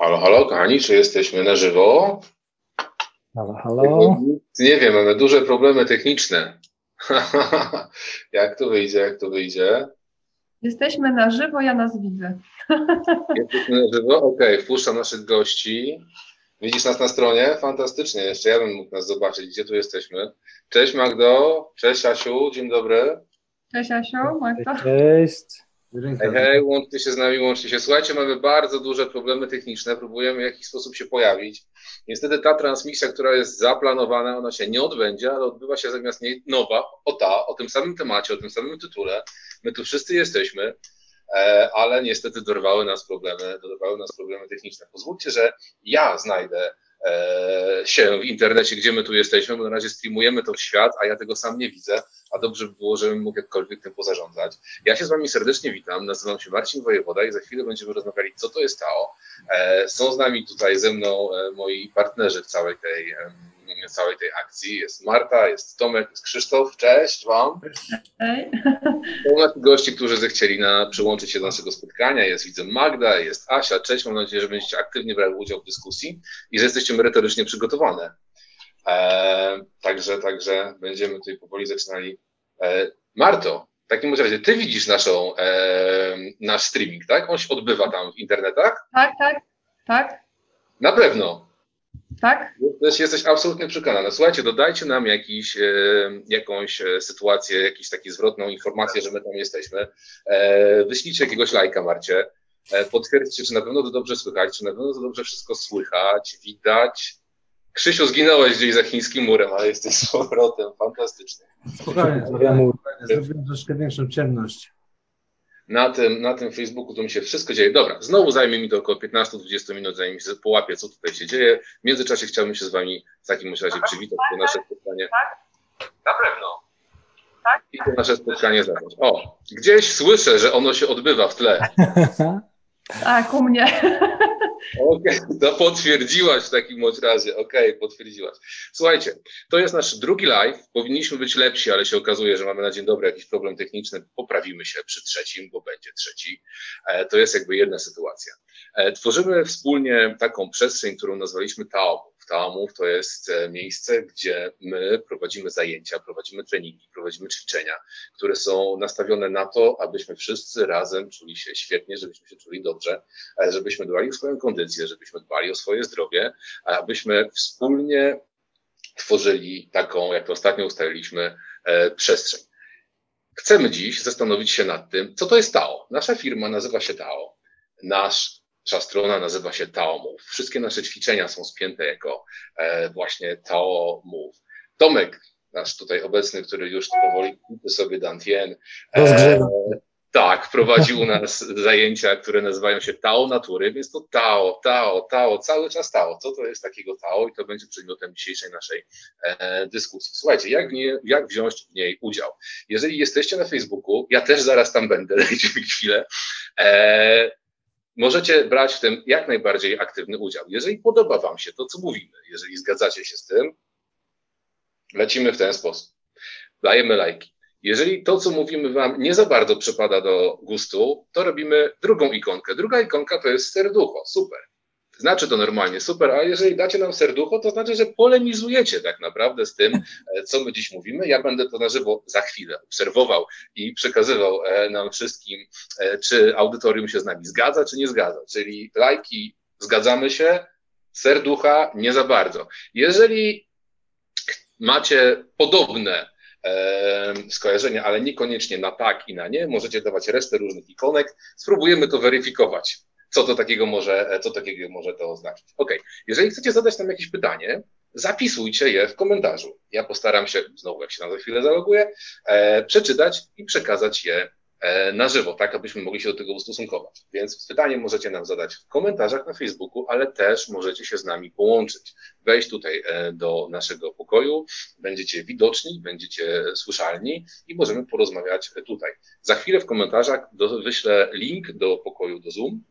Halo, halo, kochani, czy jesteśmy na żywo? Halo, halo. Nie wiem, mamy duże problemy techniczne. jak to wyjdzie, jak to wyjdzie? Jesteśmy na żywo, ja nas widzę. Jesteśmy na żywo? Okej, okay, wpuszczam naszych gości. Widzisz nas na stronie? Fantastycznie, jeszcze ja bym mógł nas zobaczyć, gdzie tu jesteśmy. Cześć Magdo, cześć Asiu, dzień dobry. Cześć Asiu, Magdo. Cześć. Hej, hej, łączcie się z nami, łączcie się. Słuchajcie, mamy bardzo duże problemy techniczne, próbujemy w jakiś sposób się pojawić. Niestety ta transmisja, która jest zaplanowana, ona się nie odbędzie, ale odbywa się zamiast niej nowa, o ta, o tym samym temacie, o tym samym tytule. My tu wszyscy jesteśmy, e, ale niestety dorwały nas problemy, dorwały nas problemy techniczne. Pozwólcie, że ja znajdę się w internecie, gdzie my tu jesteśmy, bo na razie streamujemy to w świat, a ja tego sam nie widzę, a dobrze by było, żebym mógł jakkolwiek tym pozarządzać. Ja się z Wami serdecznie witam, nazywam się Marcin Wojewoda i za chwilę będziemy rozmawiali, co to jest TAO. E, są z nami tutaj ze mną e, moi partnerzy w całej tej całej tej akcji. Jest Marta, jest Tomek, jest Krzysztof. Cześć Wam. Hej. Są nasi gości, którzy zechcieli na, przyłączyć się do naszego spotkania. Jest widzę Magda, jest Asia. Cześć, mam nadzieję, że będziecie aktywnie brali udział w dyskusji i że jesteście merytorycznie przygotowane. E, także, także będziemy tutaj powoli zaczynali. E, Marto, w takim razie ty widzisz naszą, e, nasz streaming, tak? On się odbywa tam w internetach? Tak, tak, tak. Na pewno. Tak? Jesteś, jesteś absolutnie przekonana. Słuchajcie, dodajcie nam jakiś, e, jakąś e, sytuację, jakąś taką zwrotną informację, że my tam jesteśmy. E, wyślijcie jakiegoś lajka, Marcie. Potwierdźcie, czy na pewno to dobrze słychać, czy na pewno to dobrze wszystko słychać, widać. Krzysiu, zginąłeś gdzieś za chińskim murem, ale jesteś z powrotem. Fantastycznie. Spokojnie, zrobiłem troszkę większą ciemność na tym, na tym Facebooku to mi się wszystko dzieje. Dobra, znowu zajmie mi to około 15-20 minut, zanim się połapię, co tutaj się dzieje. W międzyczasie chciałbym się z Wami w takim razie przywitać to nasze spotkanie. Tak? Na pewno. Tak? I to nasze spotkanie zacząć. O, gdzieś słyszę, że ono się odbywa w tle. Tak, u mnie. Okej, okay, to potwierdziłaś w takim razie. Okej, okay, potwierdziłaś. Słuchajcie, to jest nasz drugi live. Powinniśmy być lepsi, ale się okazuje, że mamy na dzień dobry jakiś problem techniczny. Poprawimy się przy trzecim, bo będzie trzeci. E, to jest jakby jedna sytuacja. E, tworzymy wspólnie taką przestrzeń, którą nazwaliśmy Tao. Taomów to jest e, miejsce, gdzie my prowadzimy zajęcia, prowadzimy treningi, prowadzimy ćwiczenia, które są nastawione na to, abyśmy wszyscy razem czuli się świetnie, żebyśmy się czuli dobrze, e, żebyśmy dbali o swoją kondycję, żebyśmy dbali o swoje zdrowie, abyśmy wspólnie tworzyli taką, jak to ostatnio ustaliliśmy, e, przestrzeń. Chcemy dziś zastanowić się nad tym, co to jest Tao. Nasza firma nazywa się Tao. Nasz Nasza strona nazywa się Tao Move. Wszystkie nasze ćwiczenia są spięte jako e, właśnie Tao Move. Tomek, nasz tutaj obecny, który już powoli sobie Dantien, e, tak, prowadzi u nas zajęcia, które nazywają się Tao Natury, więc to Tao, Tao, Tao, cały czas Tao. Co to jest takiego Tao? I to będzie przedmiotem dzisiejszej naszej e, dyskusji. Słuchajcie, jak, nie, jak wziąć w niej udział? Jeżeli jesteście na Facebooku, ja też zaraz tam będę, dajcie mi chwilę. E, możecie brać w tym jak najbardziej aktywny udział. Jeżeli podoba Wam się to, co mówimy, jeżeli zgadzacie się z tym, lecimy w ten sposób. Dajemy lajki. Jeżeli to, co mówimy Wam, nie za bardzo przypada do gustu, to robimy drugą ikonkę. Druga ikonka to jest serducho. Super. Znaczy to normalnie, super, a jeżeli dacie nam serducho, to znaczy, że polemizujecie tak naprawdę z tym, e, co my dziś mówimy. Ja będę to na żywo za chwilę obserwował i przekazywał e, nam wszystkim, e, czy audytorium się z nami zgadza, czy nie zgadza. Czyli lajki zgadzamy się, serducha nie za bardzo. Jeżeli macie podobne skojarzenia, ale niekoniecznie na tak i na nie, możecie dawać resztę różnych ikonek. Spróbujemy to weryfikować co to takiego może, co takiego może to oznaczać. Ok, jeżeli chcecie zadać nam jakieś pytanie, zapisujcie je w komentarzu. Ja postaram się, znowu jak się na za chwilę zaloguję, e, przeczytać i przekazać je e, na żywo, tak abyśmy mogli się do tego ustosunkować. Więc pytanie możecie nam zadać w komentarzach na Facebooku, ale też możecie się z nami połączyć. Wejść tutaj e, do naszego pokoju, będziecie widoczni, będziecie słyszalni i możemy porozmawiać tutaj. Za chwilę w komentarzach do, wyślę link do pokoju do Zoom,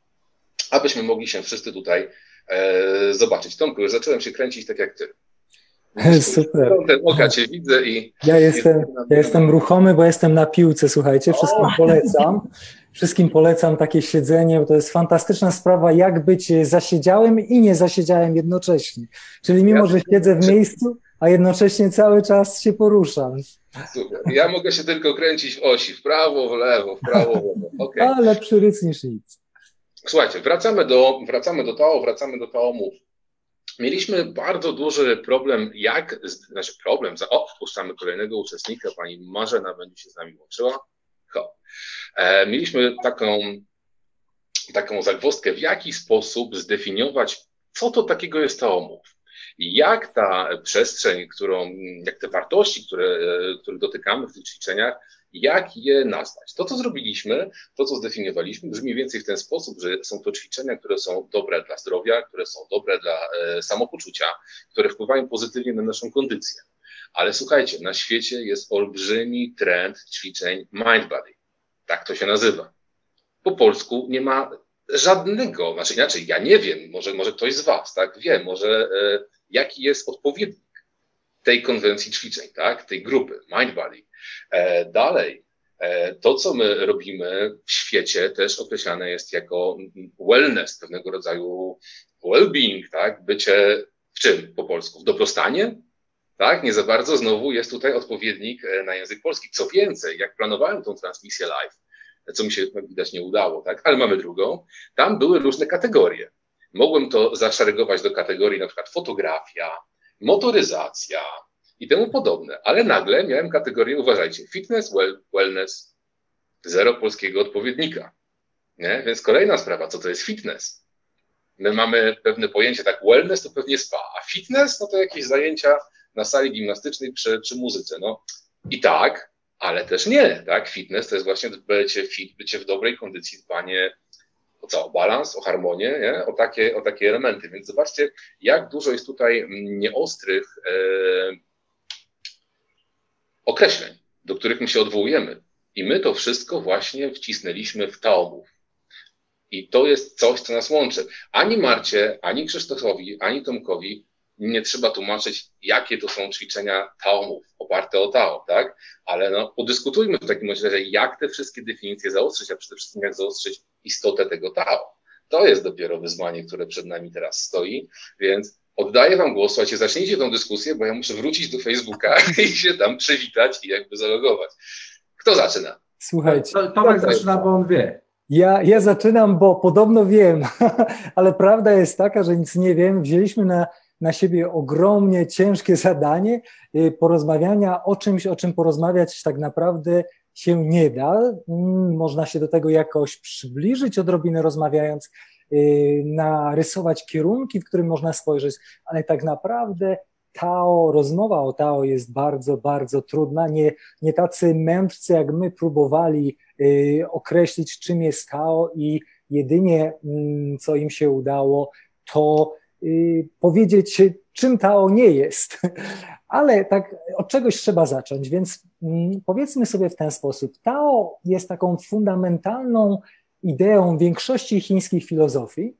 abyśmy mogli się wszyscy tutaj e, zobaczyć. Tomku, już zacząłem się kręcić tak jak ty. Super. Ten oka cię widzę i. Ja jestem, ja jestem ruchomy, bo jestem na piłce, słuchajcie, wszystkim polecam. Wszystkim polecam takie siedzenie, bo to jest fantastyczna sprawa, jak być zasiedziałym i nie zasiedziałem jednocześnie. Czyli mimo, że siedzę w miejscu, a jednocześnie cały czas się poruszam. Super. Ja mogę się tylko kręcić w osi, w prawo, w lewo, w prawo, w lewo. Okay. A lepszy ryc niż nic. Słuchajcie, wracamy do, wracamy do TAO, wracamy do TAO Move. Mieliśmy bardzo duży problem, jak, znaczy problem, za, o, wpuszczamy kolejnego uczestnika, pani Marzena będzie się z nami łączyła. Ho. E, mieliśmy taką, taką zagwozdkę, w jaki sposób zdefiniować, co to takiego jest TAO Move jak ta przestrzeń, którą, jak te wartości, które, które dotykamy w tych ćwiczeniach, jak je nazwać. To, co zrobiliśmy, to, co zdefiniowaliśmy, brzmi więcej w ten sposób, że są to ćwiczenia, które są dobre dla zdrowia, które są dobre dla e, samopoczucia, które wpływają pozytywnie na naszą kondycję. Ale słuchajcie, na świecie jest olbrzymi trend ćwiczeń mind body. Tak to się nazywa. Po polsku nie ma żadnego, znaczy inaczej, ja nie wiem, może, może ktoś z Was, tak, wie, może e, jaki jest odpowiednik tej konwencji ćwiczeń, tak, tej grupy, mind body. E, dalej, e, to, co my robimy w świecie, też określane jest jako wellness, pewnego rodzaju well-being, tak? Bycie w czym po polsku? W dobrostanie? Tak? Nie za bardzo znowu jest tutaj odpowiednik e, na język polski. Co więcej, jak planowałem tą transmisję live, co mi się widać nie udało, tak? Ale mamy drugą. Tam były różne kategorie. Mogłem to zaszeregować do kategorii na przykład fotografia, motoryzacja, i temu podobne. Ale nagle miałem kategorię, uważajcie, fitness, well, wellness, zero polskiego odpowiednika. Nie? Więc kolejna sprawa, co to jest fitness? My mamy pewne pojęcie, tak, wellness to pewnie spa, a fitness no to jakieś zajęcia na sali gimnastycznej przy, przy muzyce. No i tak, ale też nie, tak? Fitness to jest właśnie bycie fit, bycie w dobrej kondycji, dbanie o co? Balans, o harmonię, nie? O, takie, o takie elementy. Więc zobaczcie, jak dużo jest tutaj nieostrych e, określeń, do których my się odwołujemy. I my to wszystko właśnie wcisnęliśmy w taomów. I to jest coś, co nas łączy. Ani Marcie, ani Krzysztofowi, ani Tomkowi nie trzeba tłumaczyć, jakie to są ćwiczenia taomów, oparte o tao, tak? Ale no, podyskutujmy w takim razie, jak te wszystkie definicje zaostrzyć, a przede wszystkim jak zaostrzyć istotę tego tao. To jest dopiero wyzwanie, które przed nami teraz stoi, więc Oddaję Wam głos, słuchajcie, zacznijcie tą dyskusję, bo ja muszę wrócić do Facebooka i się tam przywitać i jakby zalogować. Kto zaczyna? Słuchajcie. Tomek zaczyna, bo on wie. Ja, ja zaczynam, bo podobno wiem, ale prawda jest taka, że nic nie wiem. Wzięliśmy na, na siebie ogromnie ciężkie zadanie y, porozmawiania o czymś, o czym porozmawiać tak naprawdę się nie da. Mm, można się do tego jakoś przybliżyć odrobinę rozmawiając, narysować kierunki, w którym można spojrzeć, ale tak naprawdę Tao, rozmowa o Tao jest bardzo, bardzo trudna. Nie, nie tacy mędrcy jak my próbowali y, określić, czym jest Tao i jedynie mm, co im się udało, to y, powiedzieć, czym Tao nie jest. Ale tak od czegoś trzeba zacząć, więc mm, powiedzmy sobie w ten sposób. Tao jest taką fundamentalną ideą większości chińskich filozofii.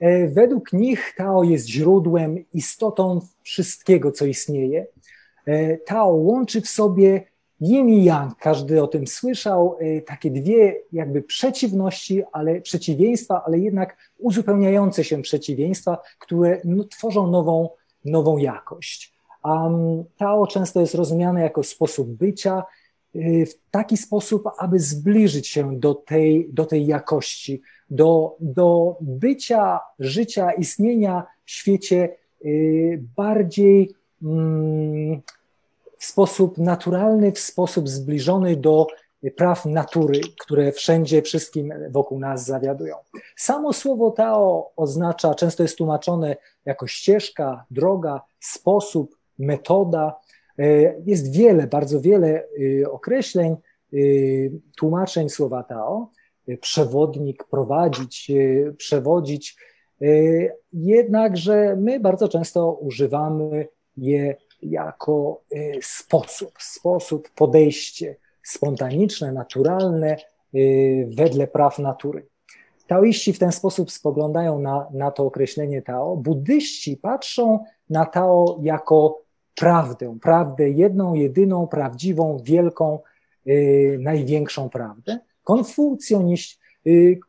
E, według nich Tao jest źródłem, istotą wszystkiego, co istnieje. E, Tao łączy w sobie yin i yang, każdy o tym słyszał, e, takie dwie jakby przeciwności, ale przeciwieństwa, ale jednak uzupełniające się przeciwieństwa, które no, tworzą nową, nową jakość. Um, Tao często jest rozumiane jako sposób bycia, w taki sposób, aby zbliżyć się do tej, do tej jakości, do, do bycia, życia, istnienia w świecie y, bardziej mm, w sposób naturalny, w sposób zbliżony do praw natury, które wszędzie, wszystkim wokół nas zawiadują. Samo słowo Tao oznacza, często jest tłumaczone jako ścieżka, droga, sposób, metoda, jest wiele, bardzo wiele y, określeń, y, tłumaczeń słowa Tao. Y, przewodnik, prowadzić, przewodzić. Jednakże my bardzo często używamy je jako sposób, sposób, podejście spontaniczne, naturalne, wedle praw natury. Taoiści w ten sposób spoglądają na, na to określenie Tao. Buddyści patrzą na Tao jako prawdę, prawdę, jedną, jedyną, prawdziwą, wielką, y, największą prawdę. Konfucjoniści, y,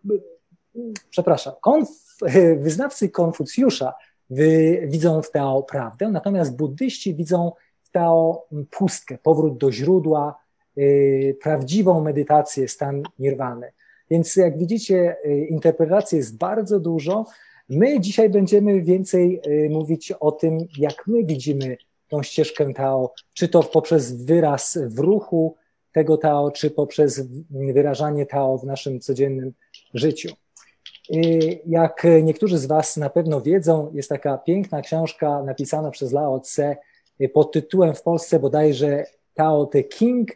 przepraszam, konf, wyznawcy Konfucjusza wy, widzą w Tao prawdę, natomiast buddyści widzą w Tao pustkę, powrót do źródła, y, prawdziwą medytację, stan nirwany. Więc jak widzicie, y, interpretacji jest bardzo dużo. My dzisiaj będziemy więcej y, mówić o tym, jak my widzimy tą ścieżkę Tao, czy to poprzez wyraz w ruchu tego Tao, czy poprzez wyrażanie Tao w naszym codziennym życiu. Jak niektórzy z Was na pewno wiedzą, jest taka piękna książka napisana przez Lao Tse pod tytułem w Polsce bodajże Tao Te King,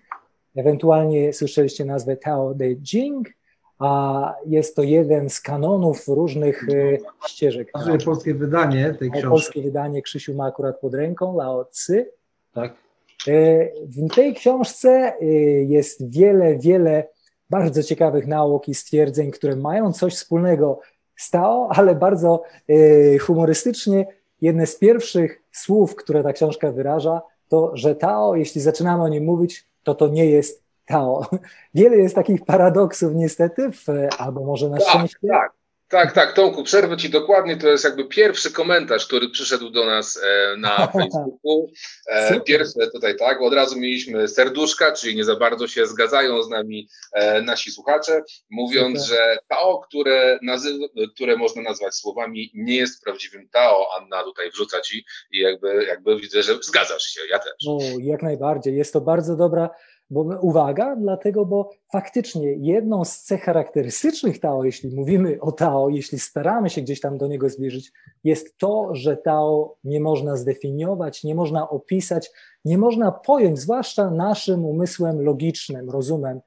ewentualnie słyszeliście nazwę Tao Te Jing, a jest to jeden z kanonów różnych e, ścieżek. Jest polskie wydanie tej książki. Polskie wydanie Krzysiu ma akurat pod ręką, Lao Tse. Tak. E, w tej książce e, jest wiele, wiele bardzo ciekawych nauk i stwierdzeń, które mają coś wspólnego z Tao, ale bardzo humorystycznie. Jedne z pierwszych słów, które ta książka wyraża, to, że Tao, jeśli zaczynamy o nim mówić, to to nie jest Tao. Wiele jest takich paradoksów niestety, w, albo może na tak, szczęście. Tak, tak, tak, Tomku, przerwę Ci dokładnie, to jest jakby pierwszy komentarz, który przyszedł do nas e, na Facebooku. E, pierwsze tutaj tak, od razu mieliśmy serduszka, czyli nie za bardzo się zgadzają z nami e, nasi słuchacze, mówiąc, Super. że Tao, które, nazywa, które można nazwać słowami, nie jest prawdziwym Tao. Anna tutaj wrzuca Ci i jakby, jakby widzę, że zgadzasz się, ja też. No, jak najbardziej, jest to bardzo dobra bo uwaga, dlatego, bo faktycznie jedną z cech charakterystycznych Tao, jeśli mówimy o Tao, jeśli staramy się gdzieś tam do niego zbliżyć, jest to, że Tao nie można zdefiniować, nie można opisać, nie można pojąć, zwłaszcza naszym umysłem logicznym, rozumem.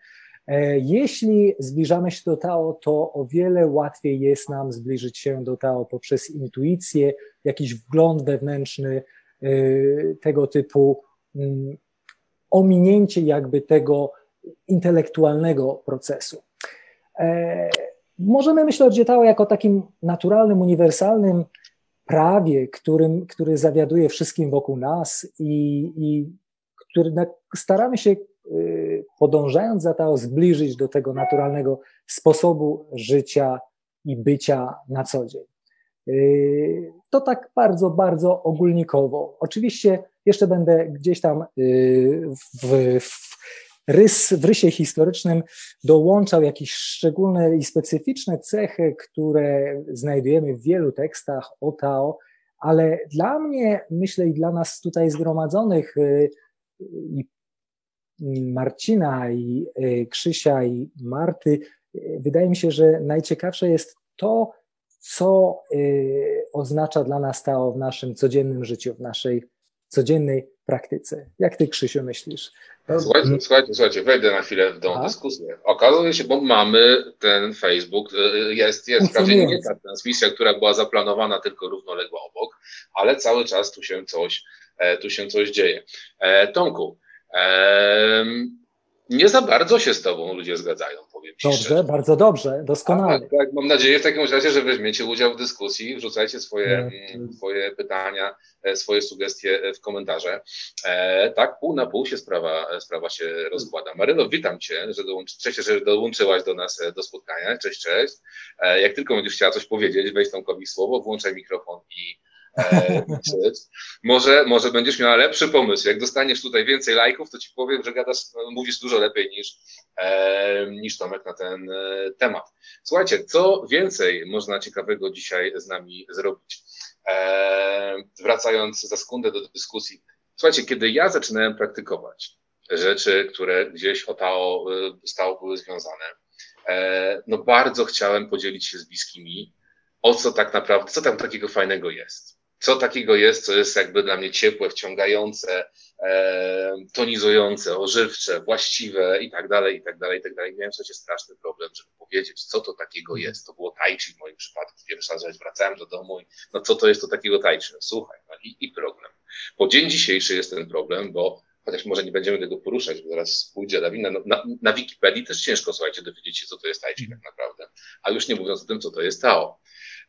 E, jeśli zbliżamy się do Tao, to o wiele łatwiej jest nam zbliżyć się do Tao poprzez intuicję, jakiś wgląd wewnętrzny, e, tego typu mm, ominięcie jakby tego intelektualnego procesu. E, możemy myśleć o Tao jako takim naturalnym, uniwersalnym prawie, którym, który zawiaduje wszystkim wokół nas i, i który staramy się y, podążając za Tao zbliżyć do tego naturalnego sposobu życia i bycia na co dzień. Y, to tak bardzo, bardzo ogólnikowo. Oczywiście jeszcze będę gdzieś tam y, w, w, rys, w rysie historycznym dołączał jakieś szczególne i specyficzne cechy, które znajdujemy w wielu tekstach o Tao, ale dla mnie, myślę i dla nas tutaj zgromadzonych y, i Marcina, i Krzysia, i Marty, wydaje mi się, że najciekawsze jest to, co y, oznacza dla nas Tao w naszym codziennym życiu, w naszej codziennej praktyce. Jak ty, Krzysiu, myślisz? Słuchajcie, słuchajcie, słuchajcie, wejdę na chwilę w tą A? dyskusję. Okazuje się, bo mamy ten Facebook, y, y, jest, jest wprawdzie nie ta transmisja, która była zaplanowana tylko równoległa obok, ale cały czas tu się coś, e, tu się coś dzieje. E, Tomku, nie za bardzo się z Tobą ludzie zgadzają, powiem Ci Dobrze, szczerze. bardzo dobrze, doskonale. Tak, tak, mam nadzieję w takim razie, że weźmiecie udział w dyskusji, wrzucajcie swoje, mm, swoje pytania, e, swoje sugestie e, w komentarze. E, tak, pół na pół się sprawa, sprawa się rozkłada. Maryno, witam Cię, że, dołączy, cześć, że dołączyłaś do nas do spotkania. Cześć, cześć. E, jak tylko będziesz chciała coś powiedzieć, weź Tomkowi słowo, włączaj mikrofon i E, może, może będziesz miała lepszy pomysł. Jak dostaniesz tutaj więcej lajków, to ci powiem, że gadasz, mówisz dużo lepiej niż, e, niż Tomek na ten e, temat. Słuchajcie, co więcej można ciekawego dzisiaj z nami zrobić? wracając za sekundę do dyskusji. Słuchajcie, kiedy ja zaczynałem praktykować rzeczy, które gdzieś o Tao, z Tao były związane, no bardzo chciałem podzielić się z bliskimi, o co tak naprawdę, co tam takiego fajnego jest co takiego jest, co jest jakby dla mnie ciepłe, wciągające, e, tonizujące, ożywcze, właściwe i tak dalej, i tak dalej, i tak dalej. Miałem słuchajcie straszny problem, żeby powiedzieć, co to takiego mhm. jest. To było tai chi w moim przypadku. Pierwsza rzecz, wracałem do domu i no co to jest to takiego tai chi? No, słuchaj, no i, i problem. Po dzień dzisiejszy jest ten problem, bo chociaż może nie będziemy tego poruszać, bo zaraz pójdzie lawina. No, na, na Wikipedii też ciężko, słuchajcie, dowiedzieć się, co to jest tai chi tak naprawdę, a już nie mówiąc o tym, co to jest Tao.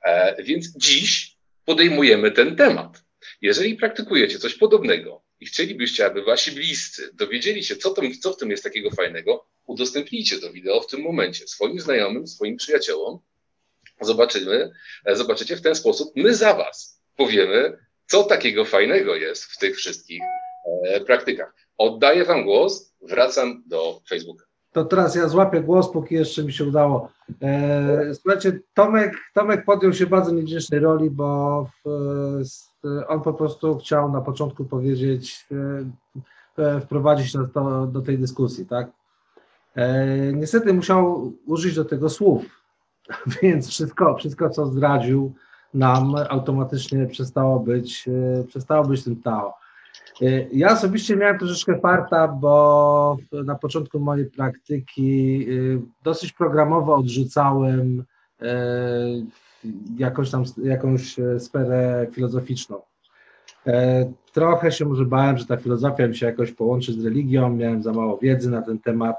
E, więc dziś podejmujemy ten temat. Jeżeli praktykujecie coś podobnego, i chcielibyście, aby wasi bliscy dowiedzieli się, co, to, co w tym jest takiego fajnego, udostępnijcie to wideo w tym momencie swoim znajomym, swoim przyjaciołom. Zobaczymy, e, zobaczycie w ten sposób, my za was powiemy, co takiego fajnego jest w tych wszystkich e, praktykach. Oddaję wam głos, wracam do Facebooka. To teraz ja złapię głos, póki jeszcze mi się udało. E, słuchajcie, Tomek, Tomek podjął się bardzo niewdzięcznej roli, bo w, on po prostu chciał na początku powiedzieć, e, wprowadzić nas do, do tej dyskusji, tak? E, niestety musiał użyć do tego słów, więc wszystko, wszystko co zdradził nam automatycznie przestało być, e, przestało być tym Tao. Ja osobiście miałem troszeczkę farta, bo na początku mojej praktyki dosyć programowo odrzucałem jakąś tam jakąś sferę filozoficzną. Trochę się może bałem, że ta filozofia mi się jakoś połączy z religią, miałem za mało wiedzy na ten temat.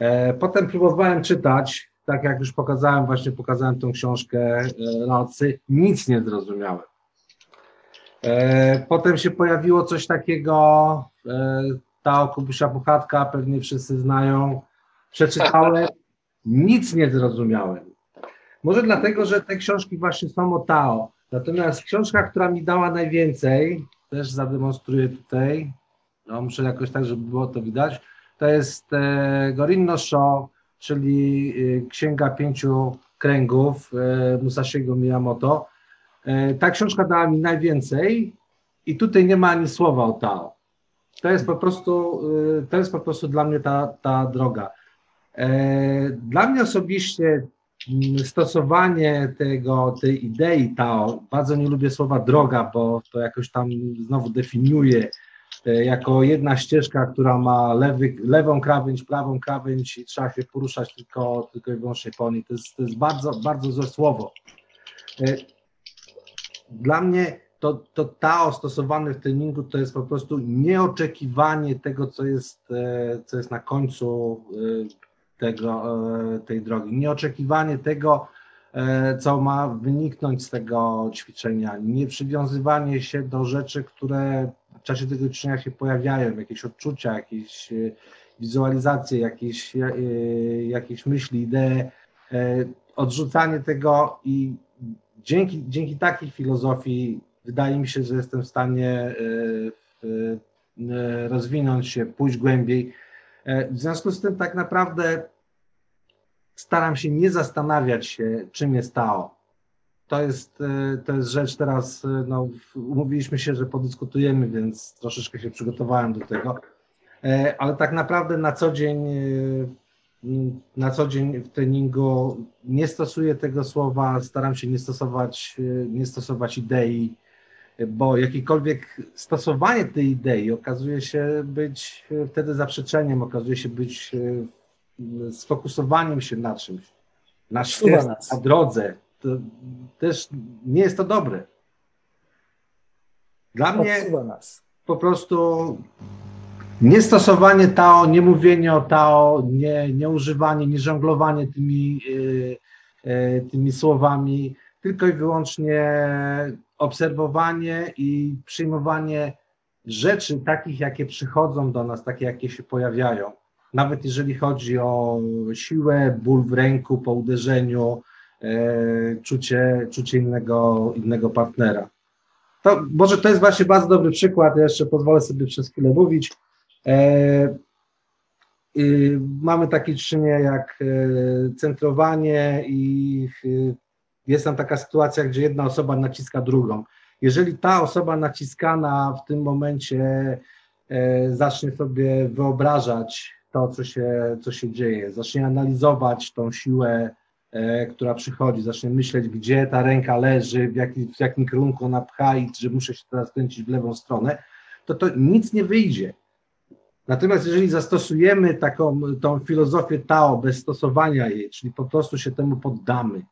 E, potem próbowałem czytać, tak jak już pokazałem, właśnie pokazałem tą książkę nocy, nic nie zrozumiałem. E, potem się pojawiło coś takiego, e, ta Kubusia Puchatka, pewnie wszyscy znają, przeczytałem, nic nie zrozumiałem. Może dlatego, że te książki właśnie są o Tao. Natomiast książka, która mi dała najwięcej, też zademonstruję tutaj, no muszę jakoś tak, żeby było to widać, to jest e, Gorinno Sho, czyli e, Księga Pięciu Kręgów e, Musashiego Miyamoto. Ta książka dała mi najwięcej i tutaj nie ma ani słowa o Tao. To jest po prostu, to jest po prostu dla mnie ta, ta droga. Dla mnie osobiście stosowanie tego, tej idei Tao, bardzo nie lubię słowa droga, bo to jakoś tam znowu definiuje E, jako jedna ścieżka, która ma lewy, lewą krawędź, prawą krawędź i trzeba się poruszać tylko, tylko i wyłącznie po niej. To jest, to jest bardzo, bardzo złe słowo. E, dla mnie to, to Tao stosowane w treningu to jest po prostu nieoczekiwanie tego, co jest, e, co jest na końcu tego, tej drogi. Nieoczekiwanie tego, co ma wyniknąć z tego ćwiczenia. Nie przywiązywanie się do rzeczy, które w czasie tego ćwiczenia się pojawiają, jakieś odczucia, jakieś e, wizualizacje, jakieś, e, jakieś myśli, idee, e, odrzucanie tego i dzięki, dzięki takiej filozofii wydaje mi się, że jestem w stanie rozwinąć się, pójść głębiej. W związku z tym tak naprawdę staram się nie zastanawiać się, czym jest Tao to jest, e, to jest rzecz teraz, e, no, umówiliśmy się, że podyskutujemy, więc troszeczkę się przygotowałem do tego, e, ale tak naprawdę na co dzień, na co dzień w treningu nie stosuję tego słowa, staram się nie stosować, nie stosować idei, bo jakiekolwiek stosowanie tej idei okazuje się być wtedy zaprzeczeniem, okazuje się być sfokusowaniem się na czymś, na ścieżce, na drodze, to też nie jest to dobre. Dla mnie nas. po prostu niestosowanie Tao, nie mówienie o Tao, nie, nie używanie, nie żonglowanie tymi, yy, yy, tymi słowami, tylko i wyłącznie obserwowanie i przyjmowanie rzeczy takich, jakie przychodzą do nas, takie, jakie się pojawiają. Nawet jeżeli chodzi o siłę, ból w ręku po uderzeniu, E, czucie, czucie innego, innego partnera. To, może to jest właśnie bardzo dobry przykład, ja jeszcze pozwolę sobie przez chwilę mówić. E, mamy takie czynienie jak e, centrowanie i jest tam taka sytuacja, gdzie jedna osoba naciska drugą. Jeżeli ta osoba naciskana w tym momencie zacznie sobie wyobrażać to, co się, co się dzieje, zacznie analizować tą siłę E, która przychodzi, zacznie myśleć, gdzie ta ręka leży, w, jaki, w jakim kierunku ona pcha i że muszę się teraz kręcić w lewą stronę, to to nic nie wyjdzie. Natomiast jeżeli zastosujemy taką tą filozofię Tao bez stosowania jej, czyli po prostu się temu poddamy,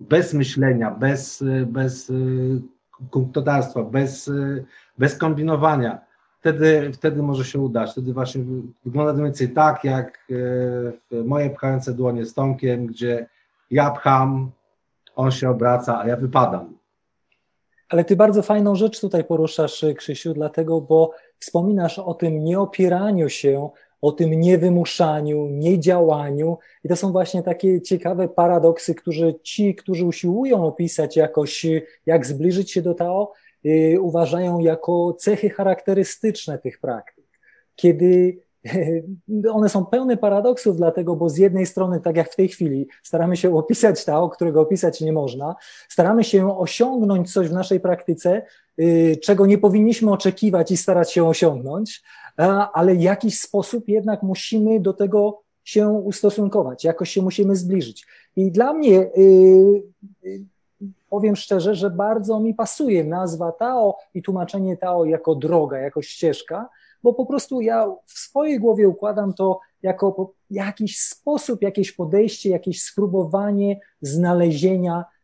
bez myślenia, bez, bez gospodarstwa, bez, bez kombinowania, wtedy, wtedy może się udać. Wtedy właśnie wygląda to mniej więcej tak, jak e, moje pchające dłonie z Tomkiem, gdzie ja pcham, on się obraca, a ja wypadam. Ale ty bardzo fajną rzecz tutaj poruszasz, Krzysiu, dlatego, bo wspominasz o tym nieopieraniu się, o tym niewymuszaniu, niedziałaniu. I to są właśnie takie ciekawe paradoksy, które ci, którzy usiłują opisać jakoś, jak zbliżyć się do Tao, yy, uważają jako cechy charakterystyczne tych praktyk. Kiedy one są pełne paradoksów, dlatego, bo z jednej strony, tak jak w tej chwili, staramy się opisać Tao, którego opisać nie można, staramy się osiągnąć coś w naszej praktyce, czego nie powinniśmy oczekiwać i starać się osiągnąć, ale w jakiś sposób jednak musimy do tego się ustosunkować, jakoś się musimy zbliżyć. I dla mnie, yy, yy, powiem szczerze, że bardzo mi pasuje nazwa Tao i tłumaczenie Tao jako droga, jako ścieżka, bo po prostu ja w swojej głowie układam to jako jakiś sposób, jakieś podejście, jakieś spróbowanie znalezienia Y,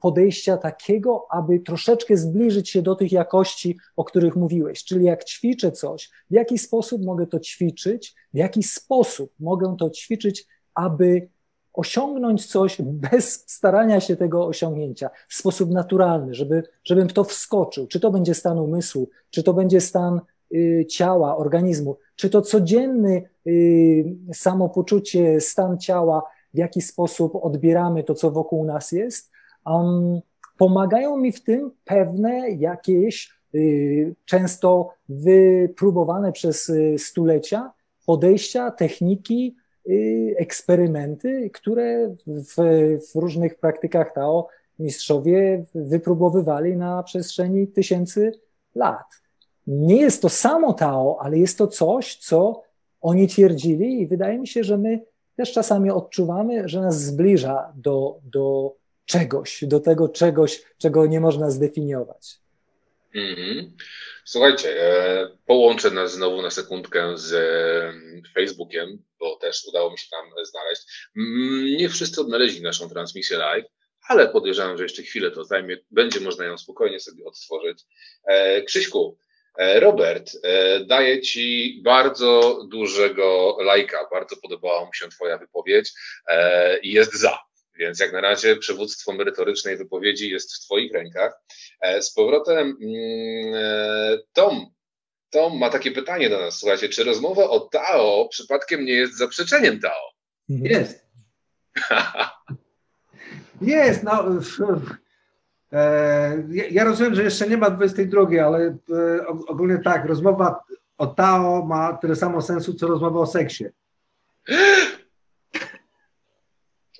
podejścia takiego, aby troszeczkę zbliżyć się do tych jakości, o których mówiłeś. Czyli jak ćwiczę coś, w jaki sposób mogę to ćwiczyć, w jaki sposób mogę to ćwiczyć, aby osiągnąć coś bez starania się tego osiągnięcia, w sposób naturalny, żeby, żebym w to wskoczył. Czy to będzie stan umysłu, czy to będzie stan y, ciała, organizmu, czy to codzienny y, samopoczucie, stan ciała, w jaki sposób odbieramy to, co wokół nas jest. Um, pomagają mi w tym pewne jakieś, y, często wypróbowane przez y, stulecia podejścia, techniki, y, eksperymenty, które w, w różnych praktykach Tao mistrzowie wypróbowywali na przestrzeni tysięcy lat. Nie jest to samo Tao, ale jest to coś, co oni twierdzili i wydaje mi się, że my też czasami odczuwamy, że nas zbliża do, do czegoś, do tego czegoś, czego nie można zdefiniować. Mm-hmm. Słuchajcie, e, połączę nas znowu na sekundkę z e, Facebookiem, bo też udało mi się tam znaleźć. Mm, nie wszyscy odnaleźli naszą transmisję live, ale podejrzewam, że jeszcze chwilę to zajmie. Będzie można ją spokojnie sobie odtworzyć. E, Krzyśku, Robert, e, daję Ci bardzo dużego lajka. Bardzo podobała mu się Twoja wypowiedź e, i jest za. Więc jak na razie przywództwo merytorycznej wypowiedzi jest w Twoich rękach. Z powrotem mm, Tom. Tom ma takie pytanie do nas. Słuchajcie, czy rozmowa o Tao przypadkiem nie jest zaprzeczeniem Tao? Jest. jest, no E, ja rozumiem, że jeszcze nie ma 22, ale e, ogólnie tak, rozmowa o Tao ma tyle samo sensu, co rozmowa o seksie.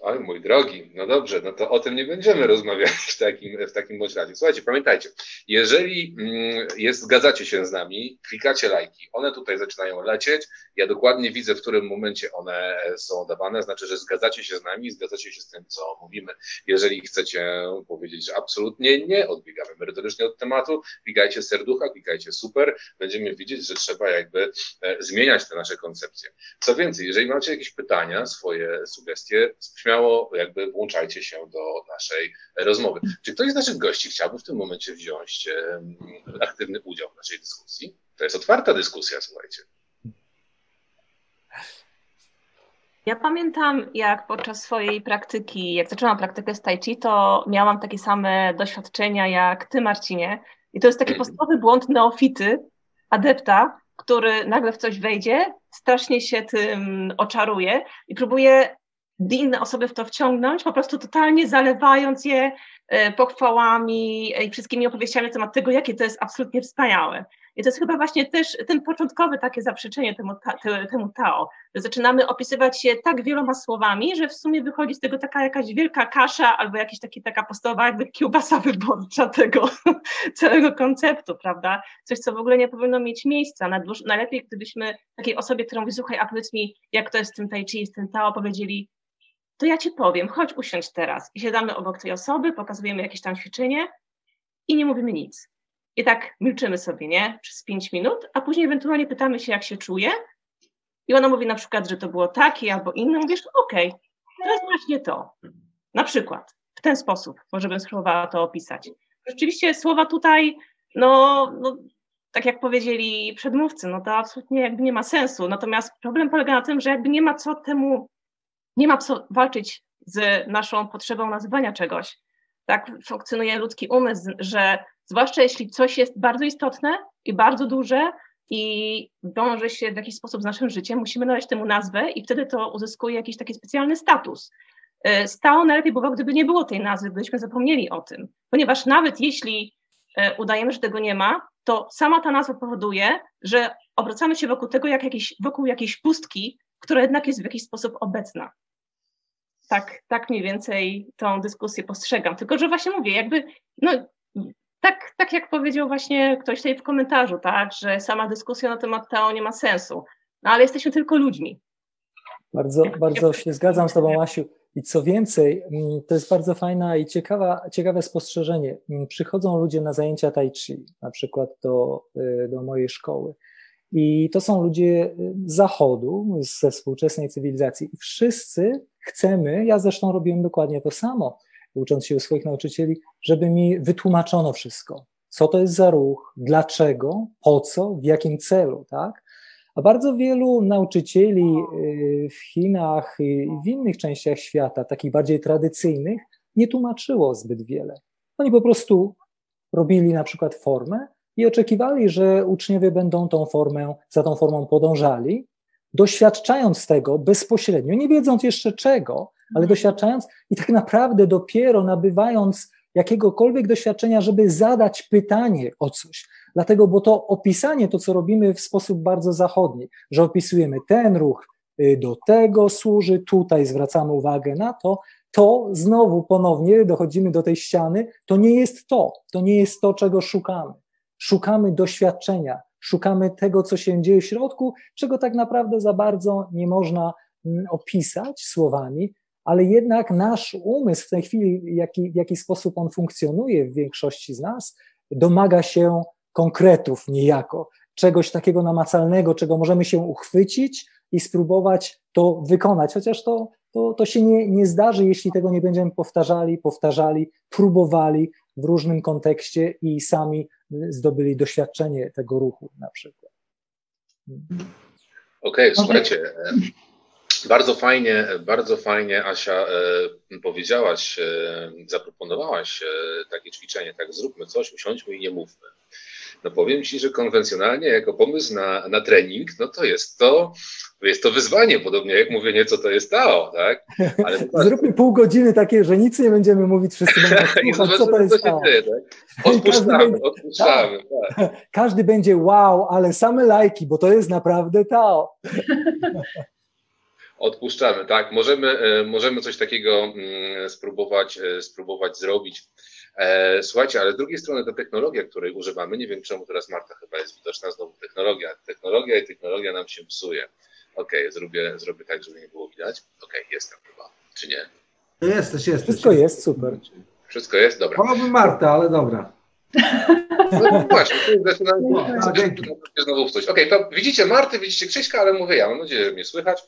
Oj, mój drogi, no dobrze, no to o tym nie będziemy rozmawiać w takim, w takim bądź razie. Słuchajcie, pamiętajcie, jeżeli mm, jest, zgadzacie się z nami, klikacie lajki, one tutaj zaczynają lecieć, ja dokładnie widzę, w którym momencie one są dawane, znaczy, że zgadzacie się z nami, zgadzacie się z tym, co mówimy. Jeżeli chcecie powiedzieć, że absolutnie nie, odbiegamy merytorycznie od tematu, klikajcie serducha, klikajcie super, będziemy widzieć, że trzeba jakby e, zmieniać te nasze koncepcje. Co więcej, jeżeli macie jakieś pytania, swoje sugestie, śmiało jakby włączajcie się do naszej rozmowy. Czy ktoś z naszych gości chciałby w tym momencie wziąć aktywny udział w naszej dyskusji? To jest otwarta dyskusja, słuchajcie. Ja pamiętam, jak podczas swojej praktyki, jak zaczęłam praktykę z Tai Chi, to miałam takie same doświadczenia jak ty, Marcinie. I to jest taki mhm. podstawowy błąd neofity, adepta, który nagle w coś wejdzie, strasznie się tym oczaruje i próbuje inne osoby w to wciągnąć, po prostu totalnie zalewając je e, pochwałami i wszystkimi opowieściami na temat tego, jakie to jest absolutnie wspaniałe. I to jest chyba właśnie też ten początkowy takie zaprzeczenie temu, temu Tao, zaczynamy opisywać się tak wieloma słowami, że w sumie wychodzi z tego taka jakaś wielka kasza albo jakaś taki, taka podstawowa jakby kiełbasa wyborcza tego całego konceptu, prawda? Coś, co w ogóle nie powinno mieć miejsca. Najlepiej, gdybyśmy takiej osobie, którą mówi, słuchaj, a powiedz mi, jak to jest z tym Tai Chi, z tym Tao, powiedzieli, to ja ci powiem, chodź usiądź teraz. I siadamy obok tej osoby, pokazujemy jakieś tam ćwiczenie i nie mówimy nic. I tak milczymy sobie, nie? Przez pięć minut, a później ewentualnie pytamy się, jak się czuje. I ona mówi na przykład, że to było takie albo inne. Mówisz, okej, okay, teraz właśnie to. Na przykład, w ten sposób, może bym spróbowała to opisać. Rzeczywiście słowa tutaj, no, no tak jak powiedzieli przedmówcy, no to absolutnie jakby nie ma sensu. Natomiast problem polega na tym, że jakby nie ma co temu nie ma co walczyć z naszą potrzebą nazywania czegoś. Tak funkcjonuje ludzki umysł, że zwłaszcza jeśli coś jest bardzo istotne, i bardzo duże i wiąże się w jakiś sposób z naszym życiem, musimy nadać temu nazwę i wtedy to uzyskuje jakiś taki specjalny status. E, stało najlepiej było, gdyby nie było tej nazwy, gdybyśmy zapomnieli o tym, ponieważ nawet jeśli e, udajemy, że tego nie ma, to sama ta nazwa powoduje, że obracamy się wokół tego, jak jakiś, wokół jakiejś pustki, która jednak jest w jakiś sposób obecna. Tak, tak mniej więcej tą dyskusję postrzegam. Tylko, że właśnie mówię, jakby, no, tak, tak jak powiedział właśnie ktoś tutaj w komentarzu, tak, że sama dyskusja na temat Tao nie ma sensu. No ale jesteśmy tylko ludźmi. Bardzo, bardzo się zgadzam z Tobą, Asiu. I co więcej, mm, to jest bardzo fajna i ciekawa, ciekawe spostrzeżenie. Mm, przychodzą ludzie na zajęcia tai chi, na przykład do, y, do mojej szkoły. I to są ludzie z zachodu, ze współczesnej cywilizacji. I wszyscy chcemy, ja zresztą robiłem dokładnie to samo, ucząc się u swoich nauczycieli, żeby mi wytłumaczono wszystko. Co to jest za ruch, dlaczego, po co, w jakim celu, tak? A bardzo wielu nauczycieli y, w Chinach i w innych częściach świata, takich bardziej tradycyjnych, nie tłumaczyło zbyt wiele. Oni po prostu robili na przykład formę i oczekiwali, że uczniowie będą tą formę, za tą formą podążali, doświadczając tego bezpośrednio, nie wiedząc jeszcze czego, ale mhm. doświadczając i tak naprawdę dopiero nabywając jakiegokolwiek doświadczenia, żeby zadać pytanie o coś. Dlatego, bo to opisanie, to co robimy w sposób bardzo zachodni, że opisujemy ten ruch, y, do tego służy, tutaj zwracamy uwagę na to, to znowu ponownie dochodzimy do tej ściany, to nie jest to, to nie jest to, czego szukamy. Szukamy doświadczenia, szukamy tego, co się dzieje w środku, czego tak naprawdę za bardzo nie można mm, opisać słowami, ale jednak nasz umysł w tej chwili, jaki, w jaki sposób on funkcjonuje w większości z nas, domaga się konkretów niejako, czegoś takiego namacalnego, czego możemy się uchwycić i spróbować to wykonać, chociaż to, to, to się nie, nie zdarzy, jeśli tego nie będziemy powtarzali, powtarzali, próbowali w różnym kontekście i sami zdobyli doświadczenie tego ruchu na przykład. Okej, okay, słuchajcie, bardzo fajnie, bardzo fajnie Asia e, powiedziałaś, e, zaproponowałaś e, takie ćwiczenie, tak zróbmy coś, usiądźmy i nie mówmy. No powiem Ci, że konwencjonalnie jako pomysł na, na trening, no to jest to, jest to wyzwanie, podobnie jak mówienie, co to jest TAO, tak? Ale Zróbmy pół godziny takie, że nic nie będziemy mówić, wszyscy będą słuchać, co to jest TAO. Dzieje, tak? Odpuszczamy, będzie, odpuszczamy. Tak. Tak. Każdy będzie wow, ale same lajki, bo to jest naprawdę TAO. Odpuszczamy, tak. Możemy, e, możemy coś takiego mm, spróbować, e, spróbować zrobić. E, słuchajcie, ale z drugiej strony ta technologia, której używamy, nie wiem czemu teraz Marta chyba jest widoczna, znowu technologia. Technologia i technologia nam się psuje. Okej, okay, zrobię, zrobię tak, żeby nie było widać. Okej, okay, jestem chyba, czy nie? Jesteś, jesteś. Wszystko jest, super. Wszystko jest, dobra. Wolałbym Marta, ale dobra. No właśnie, zaczynam znowu w coś. Okej, okay, to widzicie Marty, widzicie Krzyśka, ale mówię ja, mam nadzieję, że mnie słychać.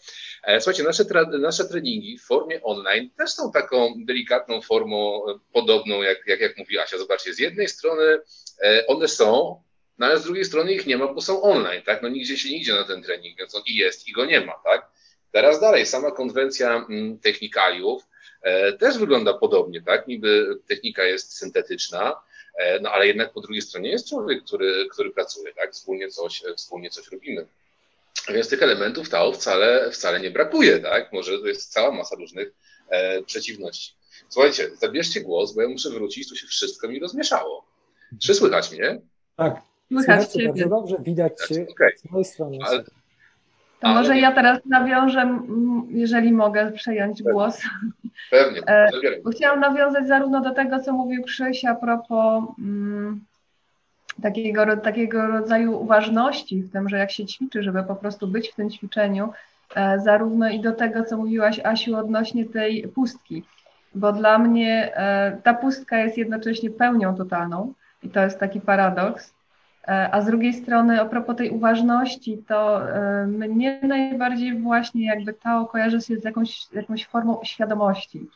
E, słuchajcie, nasze, nasze treningi w formie online też są taką delikatną formą e, podobną, jak, jak, jak mówi Asia. Zobaczcie, z jednej strony e, one są, no ale z drugiej strony ich nie ma, bo są online, tak? No nigdzie się nie idzie na ten trening, więc on i jest, i go nie ma, tak? Teraz dalej, sama konwencja mm, technikaliów też wygląda podobnie, tak? Niby technika jest syntetyczna, no ale jednak po drugiej stronie jest człowiek, który, który pracuje, tak? Wspólnie coś, wspólnie coś robimy. Więc tych elementów TAO wcale, wcale nie brakuje, tak? Może to jest cała masa różnych e, przeciwności. Słuchajcie, zabierzcie głos, bo ja muszę wrócić, tu się wszystko mi rozmieszało. Czy słychać mnie? Tak. Słychać Cię bardzo dobrze, widać Cię okay. z mojej strony. Ale, to może ale... ja teraz nawiążę, jeżeli mogę przejąć Pewnie. głos. Pewnie. E, chciałam nawiązać zarówno do tego, co mówił Krzyś a propos mm, takiego, takiego rodzaju uważności w tym, że jak się ćwiczy, żeby po prostu być w tym ćwiczeniu, e, zarówno i do tego, co mówiłaś Asiu odnośnie tej pustki, bo dla mnie e, ta pustka jest jednocześnie pełnią totalną i to jest taki paradoks, a z drugiej strony, a propos tej uważności, to mnie najbardziej właśnie jakby to kojarzy się z jakąś, jakąś formą świadomości.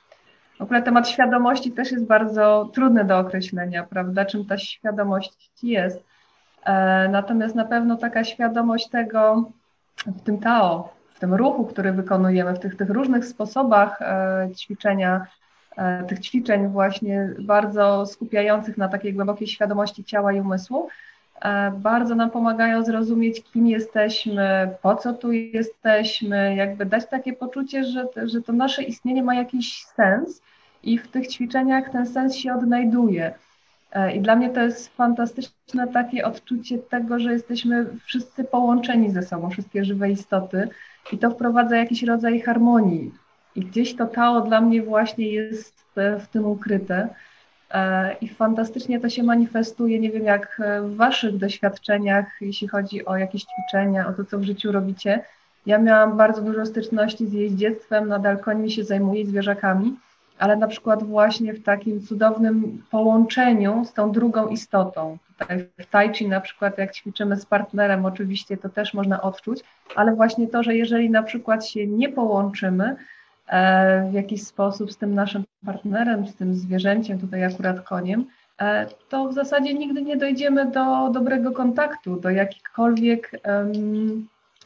W ogóle temat świadomości też jest bardzo trudny do określenia, prawda, czym ta świadomość jest. E, natomiast na pewno taka świadomość tego w tym Tao, w tym ruchu, który wykonujemy, w tych, tych różnych sposobach e, ćwiczenia, e, tych ćwiczeń właśnie bardzo skupiających na takiej głębokiej świadomości ciała i umysłu, e, bardzo nam pomagają zrozumieć, kim jesteśmy, po co tu jesteśmy, jakby dać takie poczucie, że, że to nasze istnienie ma jakiś sens i w tych ćwiczeniach ten sens się odnajduje. E, I dla mnie to jest fantastyczne takie odczucie tego, że jesteśmy wszyscy połączeni ze sobą, wszystkie żywe istoty, i to wprowadza jakiś rodzaj harmonii. I gdzieś to Tao dla mnie właśnie jest w tym ukryte. E, I fantastycznie to się manifestuje, nie wiem jak w Waszych doświadczeniach, jeśli chodzi o jakieś ćwiczenia, o to, co w życiu robicie. Ja miałam bardzo dużo styczności z jeździectwem, nadal końmi się zajmuję, zwierzakami ale na przykład właśnie w takim cudownym połączeniu z tą drugą istotą. Tutaj w tai chi na przykład jak ćwiczymy z partnerem, oczywiście to też można odczuć, ale właśnie to, że jeżeli na przykład się nie połączymy e, w jakiś sposób z tym naszym partnerem, z tym zwierzęciem, tutaj akurat koniem, e, to w zasadzie nigdy nie dojdziemy do dobrego kontaktu, do jakichkolwiek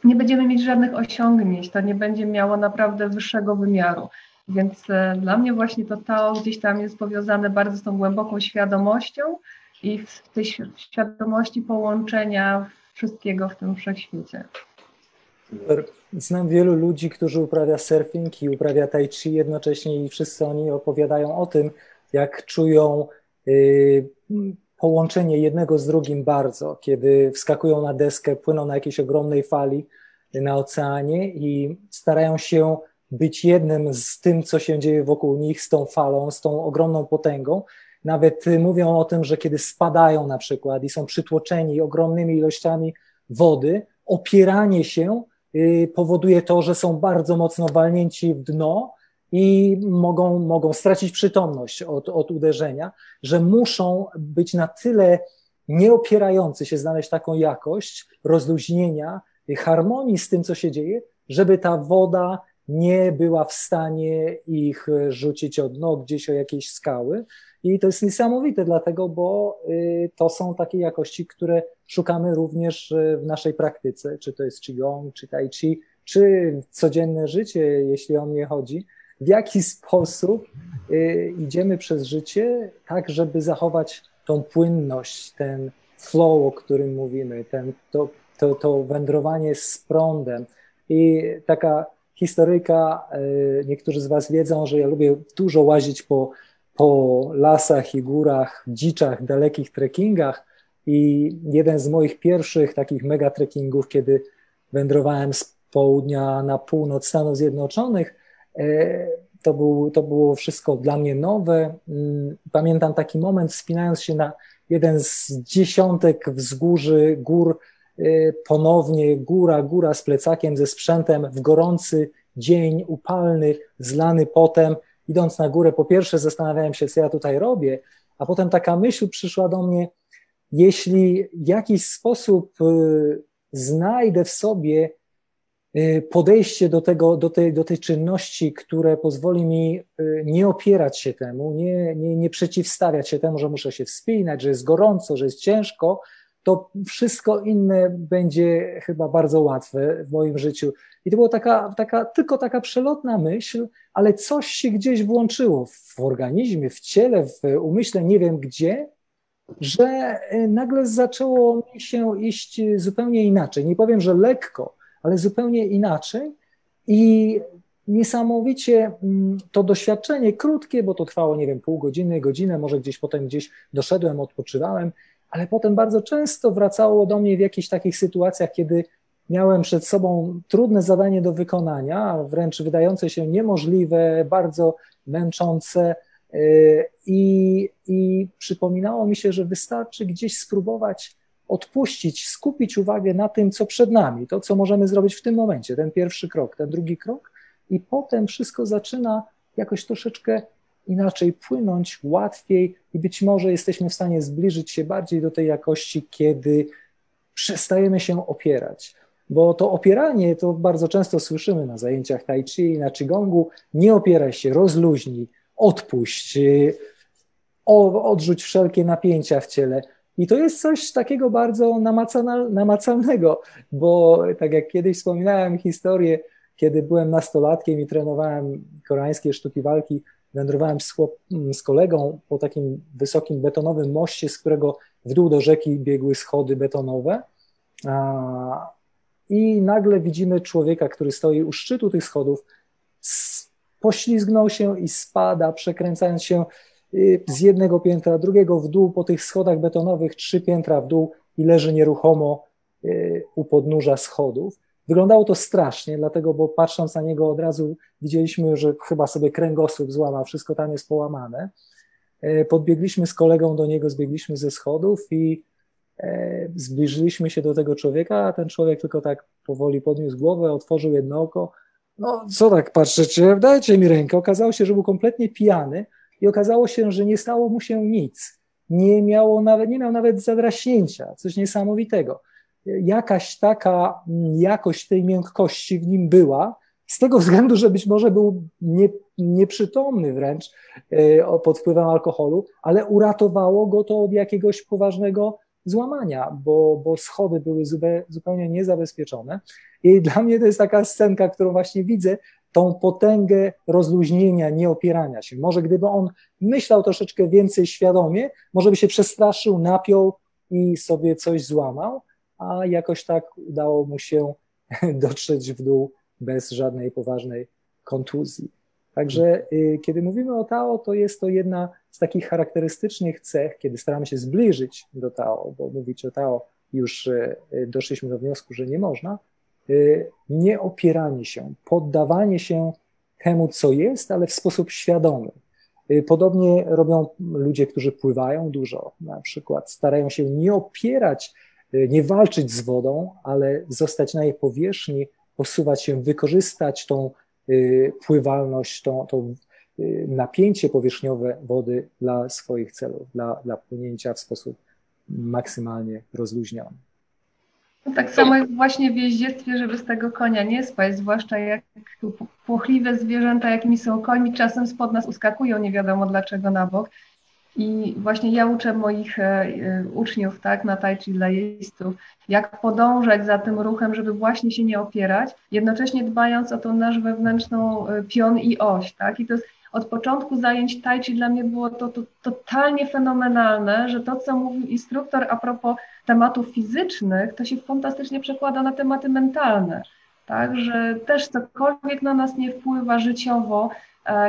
nie będziemy mieć żadnych osiągnięć, to nie będzie miało naprawdę wyższego wymiaru. Więc e, dla mnie właśnie to Tao gdzieś tam jest powiązane bardzo z tą głęboką świadomością i w tej świadomości połączenia wszystkiego w tym wszechświecie. Znam wielu ludzi, którzy uprawia surfing i uprawia tai chi jednocześnie i wszyscy oni opowiadają o tym, jak czują y, połączenie jednego z drugim bardzo, kiedy wskakują na deskę, płyną na jakiejś ogromnej fali na oceanie i starają się być jednym z tym, co się dzieje wokół nich, z tą falą, z tą ogromną potęgą. Nawet mówią o tym, że kiedy spadają na przykład i są przytłoczeni ogromnymi ilościami wody, opieranie się y, powoduje to, że są bardzo mocno walnięci w dno i mogą, mogą stracić przytomność od, od uderzenia, że muszą być na tyle nieopierający się, znaleźć taką jakość rozluźnienia, harmonii z tym, co się dzieje, żeby ta woda nie była w stanie ich rzucić od nóg gdzieś o jakieś skały. I to jest niesamowite, dlatego, bo y, to są takie jakości, które szukamy również y, w naszej praktyce, czy to jest Qigong, czy Tai Chi, czy codzienne życie, jeśli o mnie chodzi. W jaki sposób y, idziemy przez życie, tak, żeby zachować tą płynność, ten flow, o którym mówimy, ten, to, to, to wędrowanie z prądem. I taka historyjka. Niektórzy z Was wiedzą, że ja lubię dużo łazić po, po lasach i górach, dziczach, dalekich trekkingach. I jeden z moich pierwszych takich mega trekkingów, kiedy wędrowałem z południa na północ Stanów Zjednoczonych, e, to, był, to było wszystko dla mnie nowe. Mm, pamiętam taki moment, wspinając się na jeden z dziesiątek wzgórzy gór Y, ponownie góra, góra z plecakiem, ze sprzętem w gorący dzień, upalny, zlany potem. Idąc na górę, po pierwsze zastanawiałem się, co ja tutaj robię, a potem taka myśl przyszła do mnie, jeśli w jakiś sposób y, znajdę w sobie y, podejście do, tego, do, tej, do tej czynności, które pozwoli mi nie opierać się temu, nie, nie, nie przeciwstawiać się temu, że muszę się wspinać, że jest gorąco, że jest ciężko, to wszystko inne będzie chyba bardzo łatwe w moim życiu. I to była taka, taka, tylko taka przelotna myśl, ale coś się gdzieś włączyło w organizmie, w ciele, w umyśle, nie wiem gdzie, że e, nagle zaczęło mi się iść zupełnie inaczej. Nie powiem, że lekko, ale zupełnie inaczej. I niesamowicie mm, to doświadczenie krótkie, bo to trwało, nie wiem, pół godziny, godzinę, może gdzieś potem gdzieś doszedłem, odpoczywałem, ale potem bardzo często wracało do mnie w jakichś takich sytuacjach, kiedy miałem przed sobą trudne zadanie do wykonania, wręcz wydające się niemożliwe, bardzo męczące. Y, I, I przypominało mi się, że wystarczy gdzieś spróbować odpuścić, skupić uwagę na tym, co przed nami, to, co możemy zrobić w tym momencie, ten pierwszy krok, ten drugi krok, i potem wszystko zaczyna jakoś troszeczkę inaczej płynąć, łatwiej i być może jesteśmy w stanie zbliżyć się bardziej do tej jakości, kiedy przestajemy się opierać. Bo to opieranie, to bardzo często słyszymy na zajęciach tai chi, na qigongu, nie opieraj się, rozluźnij, odpuść, odrzuć wszelkie napięcia w ciele. I to jest coś takiego bardzo namacalnego, bo tak jak kiedyś wspominałem historię, kiedy byłem nastolatkiem i trenowałem koreańskie sztuki walki, wędrowałem z, chłop, z kolegą po takim wysokim betonowym moście, z którego w dół do rzeki biegły schody betonowe i nagle widzimy człowieka, który stoi u szczytu tych schodów, poślizgnął się i spada, przekręcając się y, z jednego piętra, drugiego w dół po tych schodach betonowych, trzy piętra w dół i leży nieruchomo y, u podnóża schodów. Wyglądało to strasznie, dlatego, bo patrząc na niego od razu widzieliśmy, że chyba sobie kręgosłup złamał, wszystko tam jest połamane. Y, podbiegliśmy z kolegą do niego, zbiegliśmy ze schodów i zbliżyliśmy się do tego człowieka, a ten człowiek tylko tak powoli podniósł głowę, otworzył jedno oko, no co tak patrzycie, dajcie mi rękę. Okazało się, że był kompletnie pijany i okazało się, że nie stało mu się nic. Nie, miało nawet, nie miał nawet zadraśnięcia, coś niesamowitego. Jakaś taka mm, jakość tej miękkości w nim była, z tego względu, że być może był nie, nieprzytomny wręcz e, pod wpływem alkoholu, ale uratowało go to od jakiegoś poważnego złamania, bo, bo schody były zupełnie niezabezpieczone. I dla mnie to jest taka scenka, którą właśnie widzę, tą potęgę rozluźnienia, nieopierania się. Może gdyby on myślał troszeczkę więcej świadomie, może by się przestraszył, napiął i sobie coś złamał, a jakoś tak udało mu się dotrzeć w dół bez żadnej poważnej kontuzji. Także y, kiedy mówimy o Tao, to jest to jedna z takich charakterystycznych cech, kiedy staramy się zbliżyć do Tao, bo mówić o Tao już y, y, doszliśmy do wniosku, że nie można, nie opieranie się, poddawanie się temu, co jest, ale w sposób świadomy. Podobnie robią ludzie, którzy pływają dużo, na przykład starają się nie opierać, nie walczyć z wodą, ale zostać na jej powierzchni, posuwać się, wykorzystać tą Y, pływalność, to, to y, napięcie powierzchniowe wody dla swoich celów, dla, dla płynięcia w sposób maksymalnie rozluźniony. No tak samo jest właśnie w jeździectwie, żeby z tego konia nie spać, zwłaszcza jak płochliwe zwierzęta, jakimi są końmi, czasem spod nas uskakują, nie wiadomo dlaczego na bok. I właśnie ja uczę moich e, e, uczniów tak, na tai chi dla jeźdźców, jak podążać za tym ruchem, żeby właśnie się nie opierać, jednocześnie dbając o tą naszą wewnętrzną e, pion i oś. Tak? I to jest od początku zajęć tai chi dla mnie było to, to totalnie fenomenalne, że to, co mówił instruktor a propos tematów fizycznych, to się fantastycznie przekłada na tematy mentalne. Tak, że też cokolwiek na nas nie wpływa życiowo,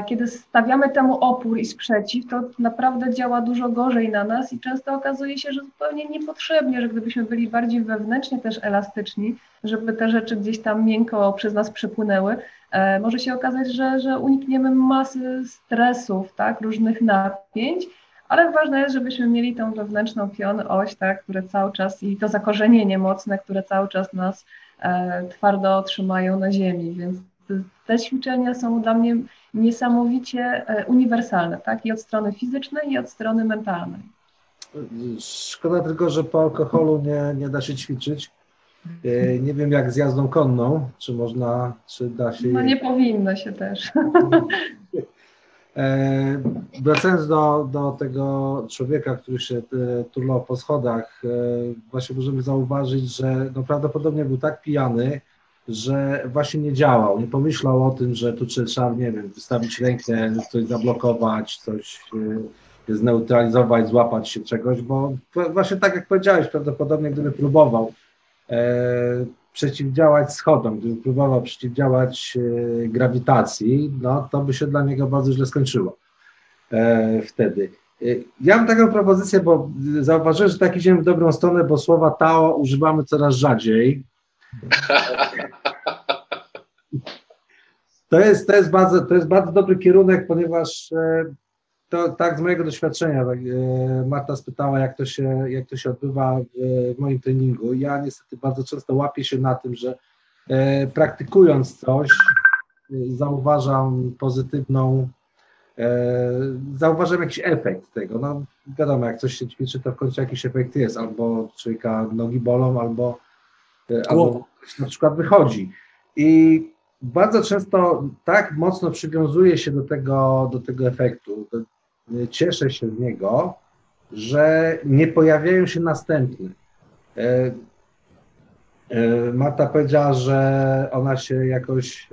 kiedy stawiamy temu opór i sprzeciw, to naprawdę działa dużo gorzej na nas i często okazuje się, że zupełnie niepotrzebnie, że gdybyśmy byli bardziej wewnętrznie też elastyczni, żeby te rzeczy gdzieś tam miękko przez nas przepłynęły, e, może się okazać, że, że unikniemy masy stresów, tak, różnych napięć, ale ważne jest, żebyśmy mieli tą wewnętrzną pion, oś, tak, które cały czas i to zakorzenienie mocne, które cały czas nas e, twardo trzymają na ziemi, więc te ćwiczenia są dla mnie niesamowicie e, uniwersalne, tak? I od strony fizycznej, i od strony mentalnej. Szkoda tylko, że po alkoholu nie, nie da się ćwiczyć. E, nie wiem jak z jazdą konną, czy można, czy da się. No nie powinno się też. E, wracając do, do tego człowieka, który się turlał po schodach, właśnie możemy zauważyć, że no prawdopodobnie był tak pijany, że właśnie nie działał, nie pomyślał o tym, że tu trzeba, nie wiem, wystawić rękę, coś zablokować, coś e, zneutralizować, złapać się czegoś, bo właśnie tak jak powiedziałeś, prawdopodobnie gdyby próbował e, przeciwdziałać schodom, gdyby próbował przeciwdziałać e, grawitacji, no to by się dla niego bardzo źle skończyło e, wtedy. E, ja mam taką propozycję, bo zauważyłem, że tak idziemy w dobrą stronę, bo słowa Tao używamy coraz rzadziej. To jest, to, jest bardzo, to jest bardzo dobry kierunek, ponieważ e, to tak z mojego doświadczenia, tak, e, Marta spytała, jak to się, jak to się odbywa w, w moim treningu. Ja niestety bardzo często łapię się na tym, że e, praktykując coś, zauważam pozytywną, zauważam jakiś efekt tego. No wiadomo, jak coś się ćwiczy, to w końcu jakiś efekt jest, albo człowieka nogi bolą, albo albo na przykład wychodzi. I bardzo często tak mocno przywiązuje się do tego, do tego efektu, cieszę się z niego, że nie pojawiają się następne. E, e, Marta powiedziała, że ona się jakoś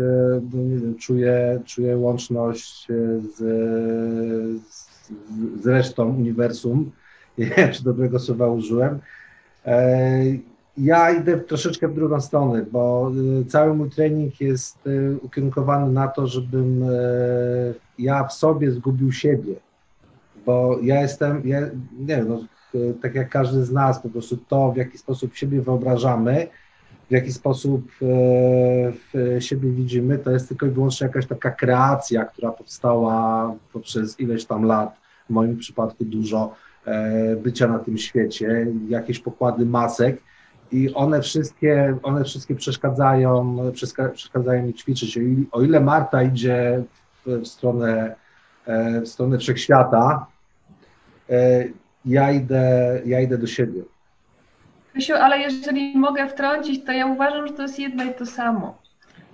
no nie wiem, czuje, czuje łączność z, z, z resztą uniwersum Nie wiem, czy dobrego słowa użyłem. Ja idę troszeczkę w drugą stronę, bo cały mój trening jest ukierunkowany na to, żebym ja w sobie zgubił siebie. Bo ja jestem, ja, nie wiem, no, tak jak każdy z nas, po prostu to, w jaki sposób siebie wyobrażamy, w jaki sposób e, siebie widzimy, to jest tylko i wyłącznie jakaś taka kreacja, która powstała poprzez ileś tam lat, w moim przypadku dużo, e, bycia na tym świecie, jakieś pokłady masek i one wszystkie, one wszystkie przeszkadzają, przeszkadzają mi ćwiczyć. O ile Marta idzie w stronę, e, w stronę wszechświata, ja idę, ja idę do siebie. Krysiu, ale jeżeli mogę wtrącić, to ja uważam, że to jest jedno i to samo.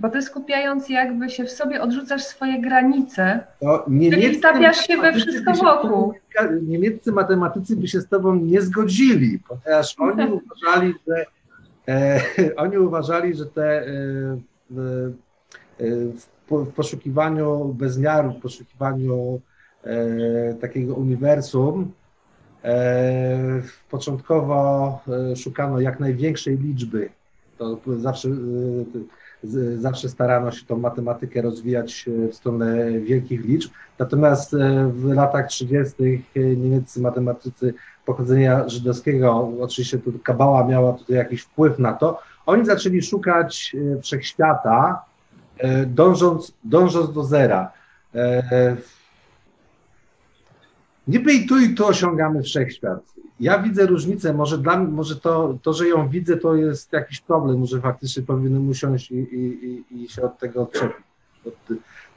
Bo ty skupiając jakby się w sobie, odrzucasz swoje granice, to czyli stawiasz się we wszystko wokół. Niemieccy matematycy by się z tobą nie zgodzili, ponieważ oni uważali, że e, oni uważali, że te e, w, w, w poszukiwaniu bezmiaru, w poszukiwaniu e, takiego uniwersum, E, początkowo e, szukano jak największej liczby. To zawsze, e, zawsze starano się tą matematykę rozwijać w stronę wielkich liczb. Natomiast w latach 30. niemieccy matematycy pochodzenia żydowskiego, oczywiście tu Kabała miała tutaj jakiś wpływ na to, oni zaczęli szukać wszechświata, dążąc, dążąc do zera niby i tu i tu osiągamy wszechświat. Ja widzę różnicę, może, dla, może to, to, że ją widzę, to jest jakiś problem, może faktycznie powinienem usiąść i, i, i się od tego odczepić, od,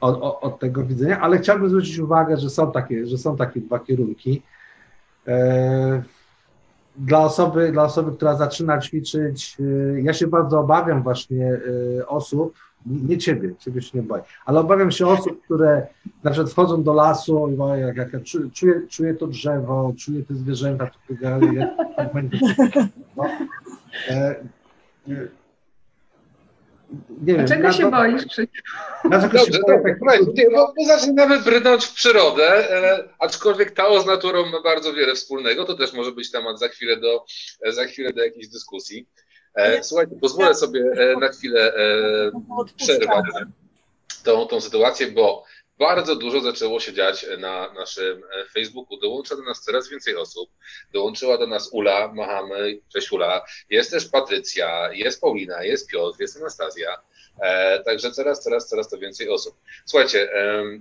od, od, tego widzenia, ale chciałbym zwrócić uwagę, że są takie, że są takie dwa kierunki. E, dla osoby, dla osoby, która zaczyna ćwiczyć, e, ja się bardzo obawiam właśnie e, osób, nie ciebie, ciebie się nie boję, ale obawiam się osób, które na przykład wchodzą do lasu i mówią, jak, jak ja czuję, czuję to drzewo, czuję te zwierzęta, to tak jak, jak będzie. No. E, nie wiem, Czego się boisz? Dlaczego Dobrze, się boję, tak, tak, nie, bo, bo zaczynamy brnąć w przyrodę, e, aczkolwiek Tao z naturą ma bardzo wiele wspólnego, to też może być temat za chwilę do, za chwilę do jakiejś dyskusji. E, słuchajcie, pozwolę sobie e, na chwilę e, przerwać tą, tą sytuację, bo bardzo dużo zaczęło się dziać na naszym Facebooku. Dołącza do nas coraz więcej osób. Dołączyła do nas Ula, machamy, cześć Ula. Jest też Patrycja, jest Paulina, jest Piotr, jest Anastazja. Także coraz, coraz, coraz to więcej osób. Słuchajcie,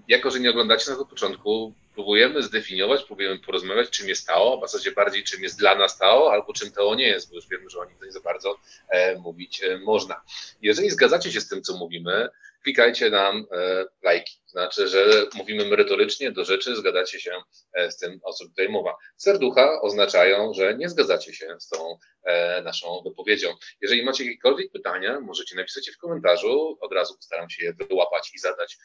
jako że nie oglądacie nas od początku, próbujemy zdefiniować, próbujemy porozmawiać, czym jest Tao, a w zasadzie bardziej czym jest dla nas Tao, albo czym Tao nie jest, bo już wiemy, że o nim tutaj za bardzo e, mówić e, można. Jeżeli zgadzacie się z tym, co mówimy, klikajcie nam e, lajki. Znaczy, że mówimy merytorycznie do rzeczy, zgadzacie się e, z tym, o czym tutaj mowa. Serducha oznaczają, że nie zgadzacie się z tą e, naszą wypowiedzią. Jeżeli macie jakiekolwiek pytania, możecie napisać je w komentarzu. Od razu postaram się je wyłapać i zadać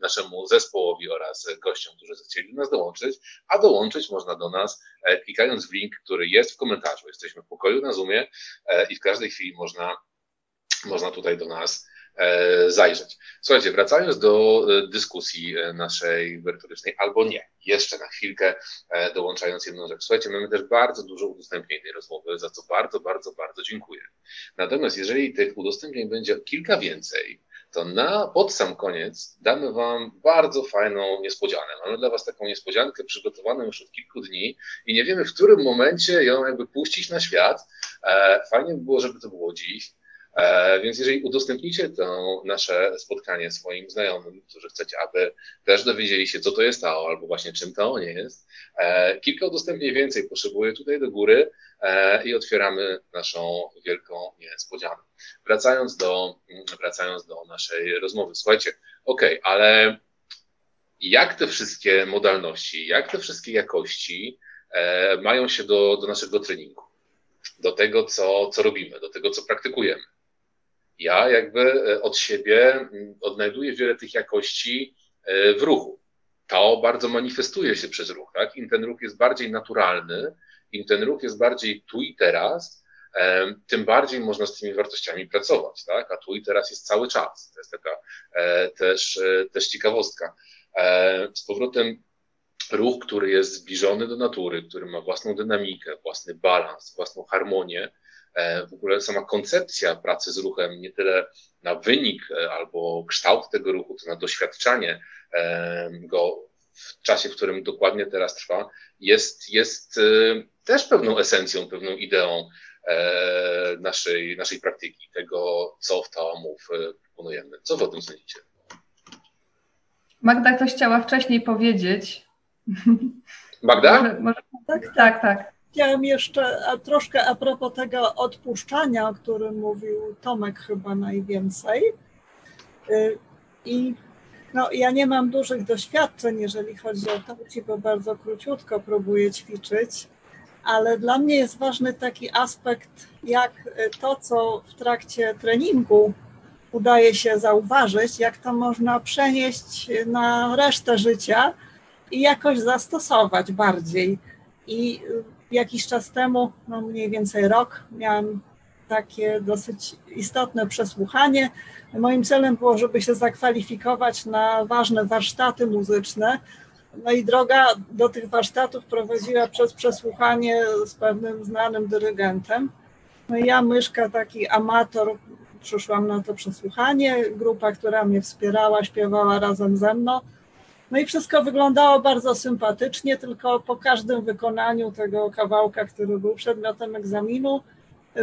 naszemu zespołowi oraz gościom, którzy zechcieli do nas dołączyć. A dołączyć można do nas klikając w link, który jest w komentarzu. Jesteśmy w pokoju na Zoomie i w każdej chwili można, można tutaj do nas zajrzeć. Słuchajcie, wracając do e, dyskusji e, naszej merytorycznej, albo nie, jeszcze na chwilkę dołączając jedną rzecz. Słuchajcie, mamy też bardzo dużo udostępnień tej rozmowy, za co bardzo, bardzo, bardzo dziękuję. Natomiast jeżeli tych udostępnień będzie kilka więcej, to na pod sam koniec damy Wam bardzo fajną niespodziankę. Mamy dla Was taką niespodziankę przygotowaną już od kilku dni i nie wiemy, w którym momencie ją jakby puścić na świat. Fajnie by było, żeby to było dziś. E, więc jeżeli udostępnicie to nasze spotkanie swoim znajomym, którzy chcecie, aby też dowiedzieli się, co to jest TAO, albo właśnie czym TAO nie jest, e, kilka udostępnień więcej potrzebuję tutaj do góry e, i otwieramy naszą wielką niespodziankę. Wracając do, wracając do naszej rozmowy. Słuchajcie, ok, ale jak te wszystkie modalności, jak te wszystkie jakości mają się do, do naszego treningu? do tego, co, co robimy, do tego, co praktykujemy ja jakby e, od siebie mm, odnajduję wiele tych jakości e, w ruchu. To bardzo manifestuje się przez ruch, tak? Im ten ruch jest bardziej naturalny, im ten ruch jest bardziej tu i teraz, e, tym bardziej można z tymi wartościami pracować, tak? A tu i teraz jest cały czas. To jest taka też, też ciekawostka. Z powrotem ruch, który jest zbliżony do natury, który ma własną dynamikę, własny balans, własną harmonię, w ogóle sama koncepcja pracy z ruchem, nie tyle na wynik albo kształt tego ruchu, to na doświadczanie go w czasie, w którym dokładnie teraz trwa, jest, jest też pewną esencją, pewną ideą e, naszej, naszej praktyki, tego, co w Tałamów e, proponujemy. Co wy o tym sądzicie? Magda coś chciała wcześniej powiedzieć. Magda? Może, może... Tak, tak, tak. Chciałam jeszcze troszkę a propos tego odpuszczania, o którym mówił Tomek chyba najwięcej. Y, I no, ja nie mam dużych doświadczeń, jeżeli chodzi o to, bo bardzo króciutko próbuję ćwiczyć, ale dla mnie jest ważny taki aspekt, jak to, co w trakcie treningu udaje się zauważyć, jak to można przenieść na resztę życia i jakoś zastosować bardziej. I jakiś czas temu, no mniej więcej rok, miałam takie dosyć istotne przesłuchanie. Moim celem było, żeby się zakwalifikować na ważne warsztaty muzyczne. No i droga do tych warsztatów prowadziła przez przesłuchanie z pewnym znanym dyrygentem. No ja, myszka, taki amator, przyszłam na to przesłuchanie. Grupa, która mnie wspierała, śpiewała razem ze mną. No i wszystko wyglądało bardzo sympatycznie, tylko po każdym wykonaniu tego kawałka, który był przedmiotem egzaminu,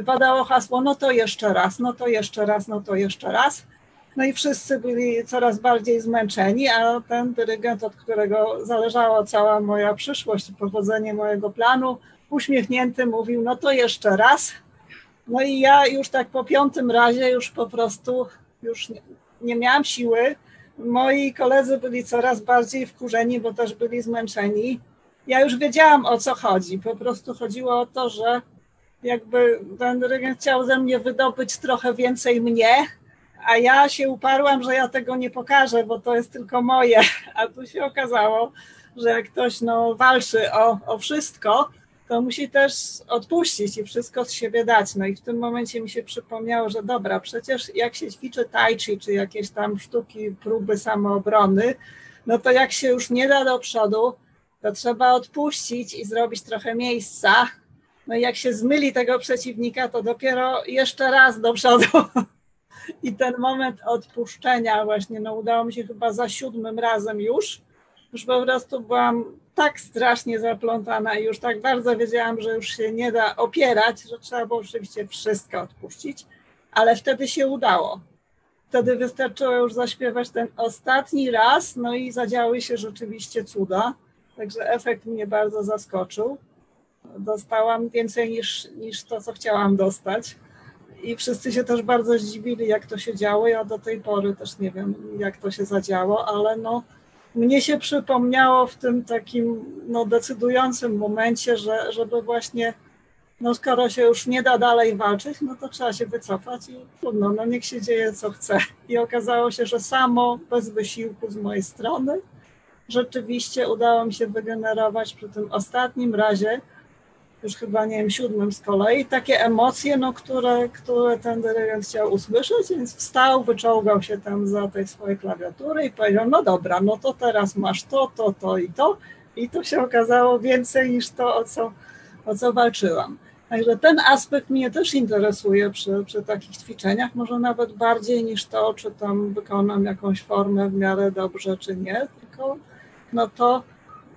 padało hasło, no to jeszcze raz, no to jeszcze raz, no to jeszcze raz. No i wszyscy byli coraz bardziej zmęczeni, a ten dyrygent, od którego zależała cała moja przyszłość powodzenie mojego planu, uśmiechnięty mówił, no to jeszcze raz. No i ja już tak po piątym razie już po prostu już nie, nie miałam siły. Moi koledzy byli coraz bardziej wkurzeni, bo też byli zmęczeni. Ja już wiedziałam o co chodzi. Po prostu chodziło o to, że jakby ten dyrygent chciał ze mnie wydobyć trochę więcej mnie, a ja się uparłam, że ja tego nie pokażę, bo to jest tylko moje. A tu się okazało, że jak ktoś no, walczy o, o wszystko, to musi też odpuścić i wszystko z siebie dać. No i w tym momencie mi się przypomniało, że dobra, przecież jak się ćwiczy tai chi, czy jakieś tam sztuki, próby samoobrony, no to jak się już nie da do przodu, to trzeba odpuścić i zrobić trochę miejsca. No i jak się zmyli tego przeciwnika, to dopiero jeszcze raz do przodu. I ten moment odpuszczenia właśnie, no udało mi się chyba za siódmym razem już. Już po prostu byłam tak strasznie zaplątana i już tak bardzo wiedziałam, że już się nie da opierać, że trzeba było oczywiście wszystko odpuścić, ale wtedy się udało. Wtedy wystarczyło już zaśpiewać ten ostatni raz, no i zadziały się rzeczywiście cuda. Także efekt mnie bardzo zaskoczył. Dostałam więcej niż, niż to, co chciałam dostać i wszyscy się też bardzo zdziwili, jak to się działo. Ja do tej pory też nie wiem, jak to się zadziało, ale no, mnie się przypomniało w tym takim no, decydującym momencie, że, żeby właśnie, no skoro się już nie da dalej walczyć, no to trzeba się wycofać i trudno, no niech się dzieje co chce. I okazało się, że samo, bez wysiłku z mojej strony, rzeczywiście udało mi się wygenerować przy tym ostatnim razie już chyba, nie wiem, siódmym z kolei, takie emocje, no, które, które ten dyrygent chciał usłyszeć, więc wstał, wyczołgał się tam za tej swojej klawiatury i powiedział, no dobra, no to teraz masz to, to, to i to. I to się okazało więcej niż to, o co, o co walczyłam. Także ten aspekt mnie też interesuje przy, przy takich ćwiczeniach, może nawet bardziej niż to, czy tam wykonam jakąś formę w miarę dobrze, czy nie, tylko no to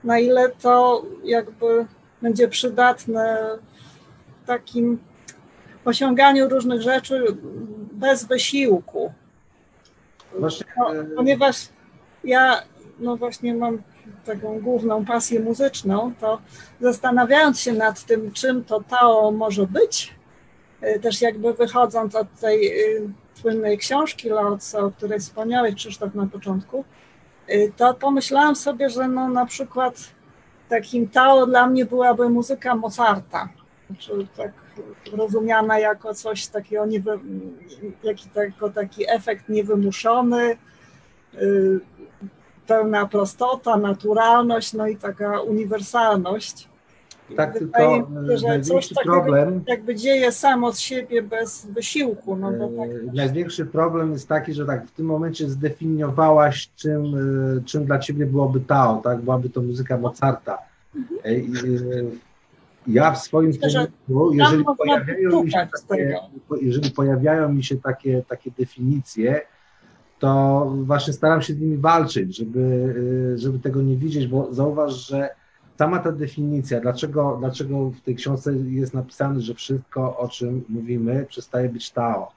na ile to jakby będzie przydatne w takim osiąganiu różnych rzeczy bez wysiłku. Właśnie, no, e, ponieważ ja no właśnie mam taką główną pasję muzyczną, to zastanawiając się nad tym, czym to Tao może być, e, też jakby wychodząc od tej e, słynnej książki Lao o której wspomniałeś Krzysztof na początku, to pomyślałam sobie, że no na przykład takim Tao dla mnie byłaby muzyka Mozarta. Znaczy, tak rozumiana jako coś takiego, niewy, jako taki efekt niewymuszony, yy, pełna prostota, naturalność, no i taka uniwersalność. Tak, tylko mi że coś problem, jakby dzieje samo z siebie bez wysiłku. No bo tak. Największy problem jest taki, że tak w tym momencie zdefiniowałaś, czym, czym dla ciebie byłoby Tao, tak? Byłaby to muzyka Mozarta. Mhm. Ja w swoim treningu, jeżeli pojawiają, mi się takie, jeżeli pojawiają mi się takie, takie definicje, to właśnie staram się z nimi walczyć, żeby, żeby tego nie widzieć, bo zauważ, że sama ta definicja, dlaczego, dlaczego w tej książce jest napisane, że wszystko, o czym mówimy, przestaje być Tao.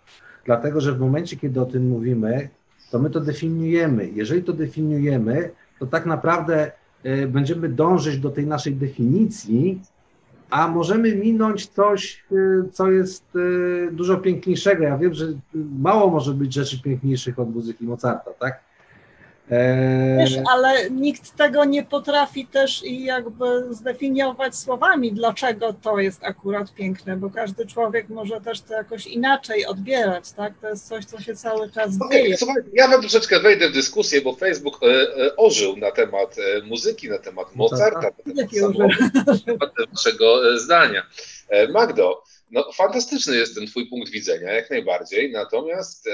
Dlatego, że w momencie, kiedy o tym mówimy, to my to definiujemy. Jeżeli to definiujemy, to tak naprawdę y, będziemy dążyć do tej naszej definicji, a możemy minąć coś, y, co jest y, dużo piękniejszego. Ja wiem, że mało może być rzeczy piękniejszych od muzyki Mozarta, tak? Wiesz, ale nikt tego nie potrafi też i jakby zdefiniować słowami, dlaczego to jest akurat piękne, bo każdy człowiek może też to jakoś inaczej odbierać, tak? To jest coś, co się cały czas okay, dzieje. Słuchaj, ja wam troszeczkę wejdę w dyskusję, bo Facebook e, e, ożył na temat e, muzyki, na temat no Mozarta, na temat, na temat waszego zdania. E, Magdo, no, fantastyczny jest ten Twój punkt widzenia, jak najbardziej. Natomiast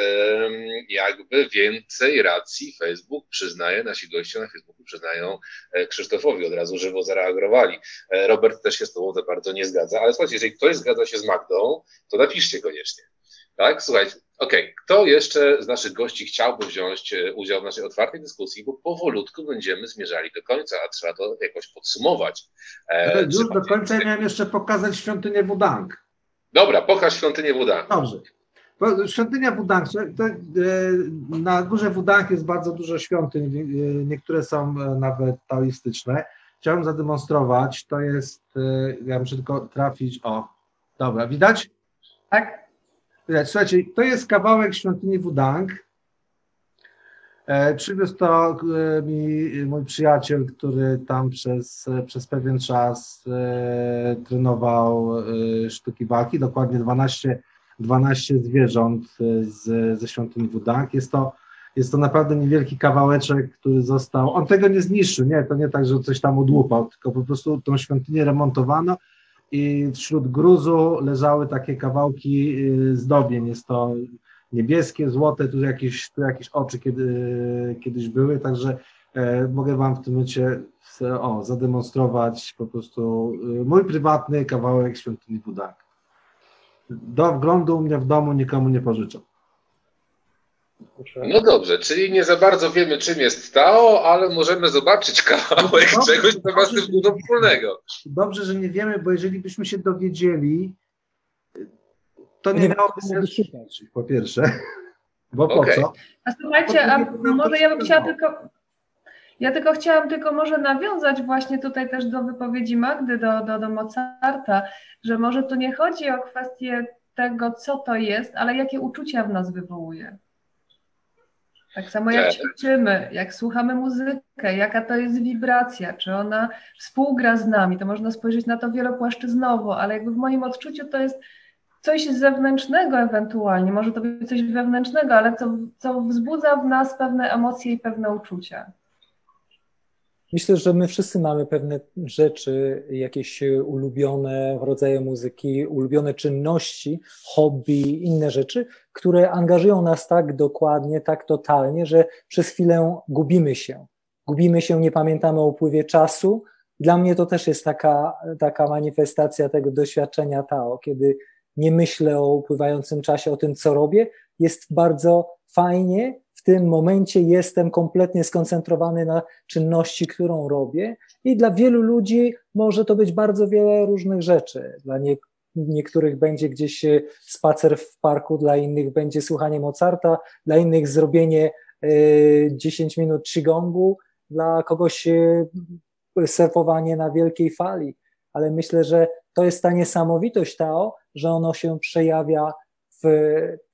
jakby więcej racji Facebook przyznaje, nasi goście na Facebooku przyznają e, Krzysztofowi, od razu żywo zareagowali. E, Robert też się z Tobą za bardzo nie zgadza, ale słuchajcie, jeżeli ktoś zgadza się z Magdą, to napiszcie koniecznie. Tak? Słuchajcie, okej, okay. kto jeszcze z naszych gości chciałby wziąć e, udział w naszej otwartej dyskusji, bo powolutku będziemy zmierzali do końca, a trzeba to jakoś podsumować. E, już do końca miałem jeszcze pokazać świątynię Wudang. Dobra, pokaż świątynię Wudang. Dobrze. Świątynia Wudang, e, na górze Wudang jest bardzo dużo świątyń, e, niektóre są e, nawet taoistyczne. Chciałem zademonstrować, to jest, ja muszę tylko trafić, o, dobra, widać? Tak. Widać, słuchajcie, to jest kawałek świątyni Wudang. Przywiózł to mi mój przyjaciel, który tam przez, przez pewien czas trenował sztuki walki, dokładnie 12 12 zwierząt e, z, ze świątyni Wudang. Jest to, jest to naprawdę niewielki kawałeczek, który został. On tego nie zniszczył, nie, to nie tak, że coś tam odłupał, tylko po prostu tą świątynię remontowano i wśród gruzu leżały takie kawałki e, zdobień. Jest to niebieskie, złote, tu jakieś, tu jakieś oczy kiedy, kiedyś były, także e, mogę Wam w tym momencie o, zademonstrować po prostu e, mój prywatny kawałek świątyni Budaka do wglądu u mnie w domu nikomu nie pożyczę. No dobrze, czyli nie za bardzo wiemy, czym jest Tao, ale możemy zobaczyć kawałek dobrze, czegoś, co ma z tym dużo wspólnego. Dobrze, że nie wiemy, bo jeżeli byśmy się dowiedzieli, to nie, nie miałoby sensu, po pierwsze. Bo po okay. co? A słuchajcie, a może ja bym chciała tylko ja tylko chciałam tylko może nawiązać właśnie tutaj też do wypowiedzi Magdy, do, do, do Mozarta, że może tu nie chodzi o kwestię tego, co to jest, ale jakie uczucia w nas wywołuje. Tak samo jak ćwiczymy, jak słuchamy muzykę, jaka to jest wibracja, czy ona współgra z nami, to można spojrzeć na to wielopłaszczyznowo, ale jakby w moim odczuciu to jest coś zewnętrznego ewentualnie, może to być coś wewnętrznego, ale co, co wzbudza w nas pewne emocje i pewne uczucia. Myślę, że my wszyscy mamy pewne rzeczy, jakieś ulubione rodzaje muzyki, ulubione czynności, hobby, inne rzeczy, które angażują nas tak dokładnie, tak totalnie, że przez chwilę gubimy się. Gubimy się, nie pamiętamy o upływie czasu. Dla mnie to też jest taka, taka manifestacja tego doświadczenia Tao, kiedy nie myślę o upływającym czasie, o tym, co robię. Jest bardzo fajnie tym momencie jestem kompletnie skoncentrowany na czynności, którą robię, i dla wielu ludzi może to być bardzo wiele różnych rzeczy. Dla nie, niektórych będzie gdzieś e, spacer w parku, dla innych będzie słuchanie Mozarta, dla innych zrobienie 10 e, minut qigongu, dla kogoś e, surfowanie na wielkiej fali. Ale myślę, że to jest ta niesamowitość Tao, że ono się przejawia w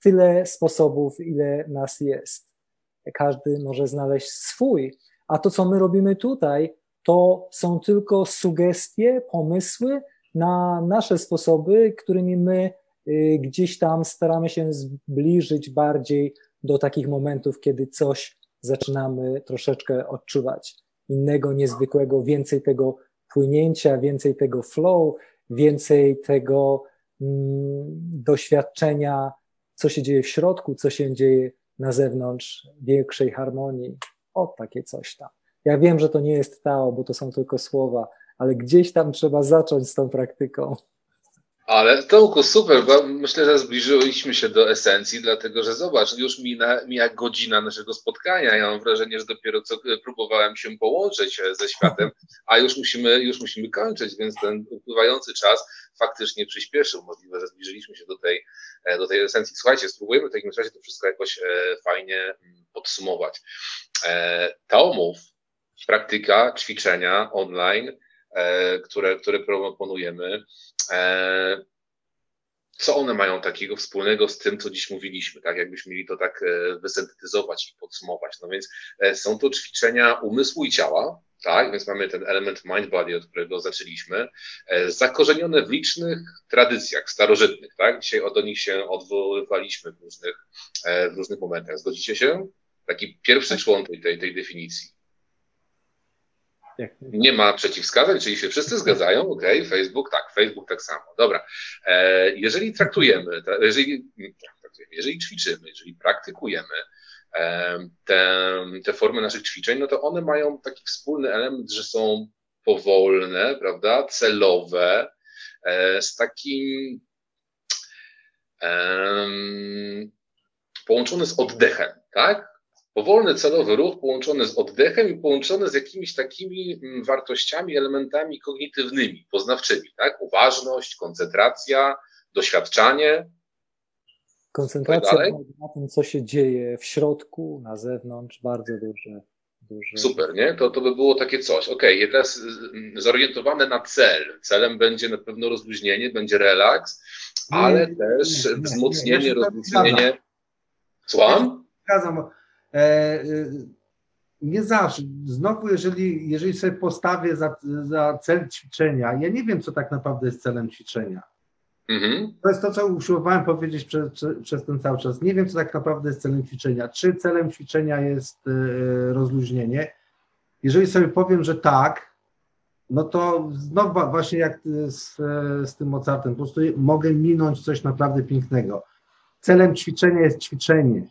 tyle sposobów, ile nas jest każdy może znaleźć swój. A to, co my robimy tutaj, to są tylko sugestie, pomysły na nasze sposoby, którymi my y, gdzieś tam staramy się zbliżyć bardziej do takich momentów, kiedy coś zaczynamy troszeczkę odczuwać innego, niezwykłego, więcej tego płynięcia, więcej tego flow, więcej tego mm, doświadczenia, co się dzieje w środku, co się dzieje na zewnątrz, większej harmonii. O, takie coś tam. Ja wiem, że to nie jest Tao, bo to są tylko słowa, ale gdzieś tam trzeba zacząć z tą praktyką. Ale Tomku, super, bo myślę, że zbliżyliśmy się do esencji, dlatego że zobacz, już mija, mija godzina naszego spotkania. Ja mam wrażenie, że dopiero co próbowałem się połączyć e, ze światem, a już musimy, już musimy kończyć, więc ten upływający czas faktycznie przyspieszył. Możliwe, że zbliżyliśmy się do tej, e, do tej esencji. Słuchajcie, spróbujemy w takim razie to wszystko jakoś e, fajnie mm, podsumować. Taomów, praktyka, ćwiczenia online, które, które proponujemy, E, co one mają takiego wspólnego z tym, co dziś mówiliśmy, tak? Jakbyśmy mieli to tak e, wysyntetyzować i podsumować. No więc e, są to ćwiczenia umysłu i ciała, tak? Więc mamy ten element mind-body, od którego zaczęliśmy, zakorzenione w licznych tradycjach starożytnych, tak? Dzisiaj do nich się odwoływaliśmy w różnych, w różnych momentach. Zgodzicie się? Taki pierwszy członek tej, tej definicji. Nie ma przeciwwskazań, czyli się wszyscy zgadzają, ok, Facebook tak, Facebook tak samo. Dobra. E, jeżeli traktujemy, jeżeli, jeżeli ćwiczymy, jeżeli praktykujemy e, te, te formy naszych ćwiczeń, no to one mają taki wspólny element, że są powolne, prawda, celowe, e, z takim połączone z oddechem, tak? Powolny, celowy ruch połączony z oddechem i połączony z jakimiś takimi mm, wartościami, elementami kognitywnymi, poznawczymi, tak? Uważność, koncentracja, doświadczanie. Koncentracja na tym, co się dzieje w środku, na zewnątrz, bardzo duże. duże... Super, nie? To, to by było takie coś. Ok, teraz mm, zorientowane na cel. Celem będzie na pewno rozluźnienie, będzie relaks, ale nie, też nie, nie, wzmocnienie, rozluźnienie. Słucham? Zgadzam nie zawsze. Znowu, jeżeli, jeżeli sobie postawię za, za cel ćwiczenia, ja nie wiem, co tak naprawdę jest celem ćwiczenia. Mhm. To jest to, co usiłowałem powiedzieć przez, przez ten cały czas. Nie wiem, co tak naprawdę jest celem ćwiczenia. Czy celem ćwiczenia jest e, rozluźnienie? Jeżeli sobie powiem, że tak, no to znowu właśnie jak z, z tym Mozartem, po prostu mogę minąć coś naprawdę pięknego. Celem ćwiczenia jest ćwiczenie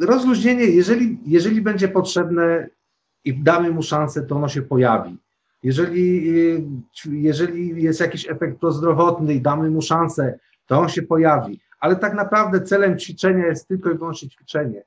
rozluźnienie, jeżeli, jeżeli będzie potrzebne i damy mu szansę, to ono się pojawi. Jeżeli, jeżeli jest jakiś efekt prozdrowotny i damy mu szansę, to on się pojawi. Ale tak naprawdę celem ćwiczenia jest tylko i wyłącznie ćwiczenie.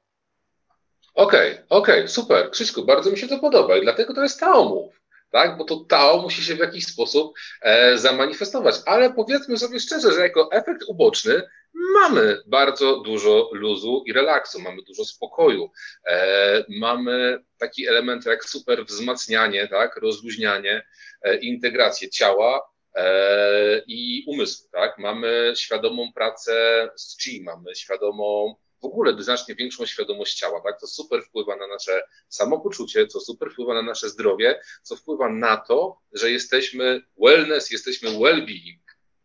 Okej, okay, okej, okay, super. Krzyśku, bardzo mi się to podoba i dlatego to jest Taomów, tak? Bo to Tao musi się w jakiś sposób e, zamanifestować. Ale powiedzmy sobie szczerze, że jako efekt uboczny mamy bardzo dużo luzu i relaksu, mamy dużo spokoju, e, mamy taki element jak super wzmacnianie, tak, rozluźnianie, e, integrację ciała e, i umysłu, tak, mamy świadomą pracę z chi, mamy świadomą w ogóle znacznie większą świadomość ciała, tak? To super wpływa na nasze samopoczucie, co super wpływa na nasze zdrowie, co wpływa na to, że jesteśmy wellness, jesteśmy well-being,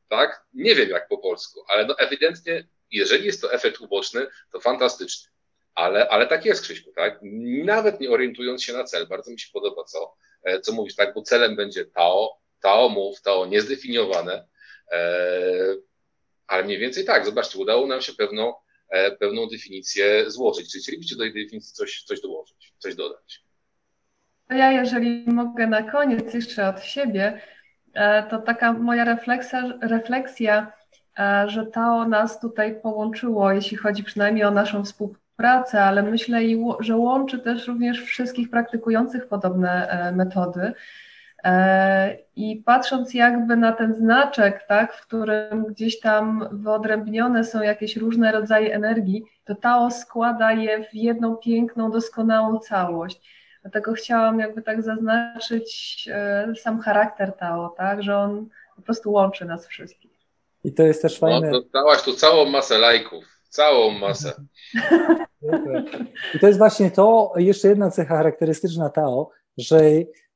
tak? Nie wiem jak po polsku, ale no ewidentnie, jeżeli jest to efekt uboczny, to fantastyczny. Ale, ale tak jest, Krzyśku, tak? Nawet nie orientując się na cel, bardzo mi się podoba, co, e, co mówisz, tak? Bo celem będzie Tao, Tao mów, Tao niezdefiniowane, e, ale mniej więcej tak, zobaczcie, udało nam się pewną, e, pewną definicję złożyć. Czy chcielibyście do tej definicji coś, coś dołożyć, coś dodać? Ja, jeżeli mogę na koniec jeszcze od siebie, E, to taka moja refleksja, refleksja, e, że to nas tutaj połączyło, jeśli chodzi przynajmniej o naszą współpracę, ale myślę, że łączy też również wszystkich praktykujących podobne metody. I patrząc jakby na ten znaczek, tak, w którym gdzieś tam wyodrębnione są jakieś różne rodzaje energii, to Tao składa je w jedną piękną, doskonałą całość. Dlatego chciałam jakby tak zaznaczyć e, sam charakter Tao, tak, że on po prostu łączy nas wszystkich. I to jest też fajne. No, dostałaś tu całą masę lajków, całą masę. I to jest właśnie to, jeszcze jedna cecha charakterystyczna Tao, że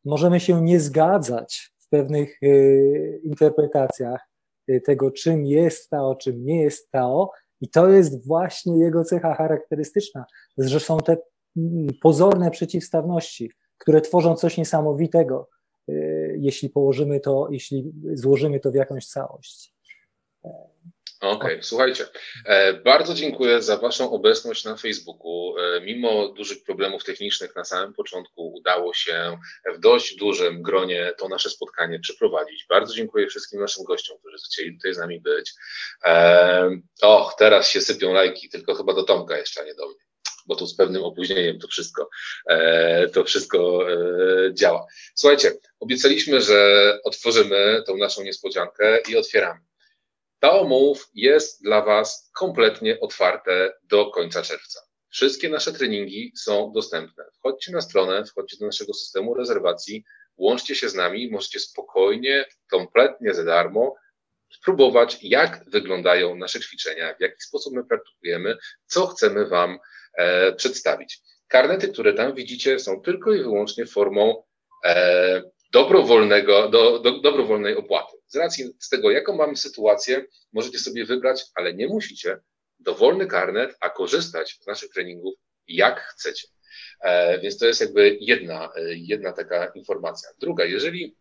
możemy się nie zgadzać w pewnych y, interpretacjach y, tego, czym jest Tao, czym nie jest Tao, i to jest właśnie jego cecha charakterystyczna, że są te pozorne przeciwstawności, które tworzą coś niesamowitego. Y, jeśli położymy to, jeśli złożymy to w jakąś całość. Okej, okay, słuchajcie, e, bardzo dziękuję za Waszą obecność na Facebooku. E, mimo dużych problemów technicznych na samym początku udało się w dość dużym gronie to nasze spotkanie przeprowadzić. Bardzo dziękuję wszystkim naszym gościom, którzy chcieli tutaj z nami być. E, och, teraz się sypią lajki, tylko chyba do Tomka jeszcze, a nie do mnie bo tu z pewnym opóźnieniem to wszystko, to wszystko działa. Słuchajcie, obiecaliśmy, że otworzymy tą naszą niespodziankę i otwieramy. Ta Move jest dla Was kompletnie otwarte do końca czerwca. Wszystkie nasze treningi są dostępne. Wchodźcie na stronę, wchodźcie do naszego systemu rezerwacji, łączcie się z nami, możecie spokojnie, kompletnie za darmo spróbować, jak wyglądają nasze ćwiczenia, w jaki sposób my praktykujemy, co chcemy Wam e, przedstawić. Karnety, które tam widzicie, są tylko i wyłącznie formą e, dobrowolnego, do, do, dobrowolnej opłaty. Z racji z tego, jaką mamy sytuację, możecie sobie wybrać, ale nie musicie, dowolny karnet, a korzystać z naszych treningów jak chcecie. E, więc to jest jakby jedna, e, jedna taka informacja. Druga, jeżeli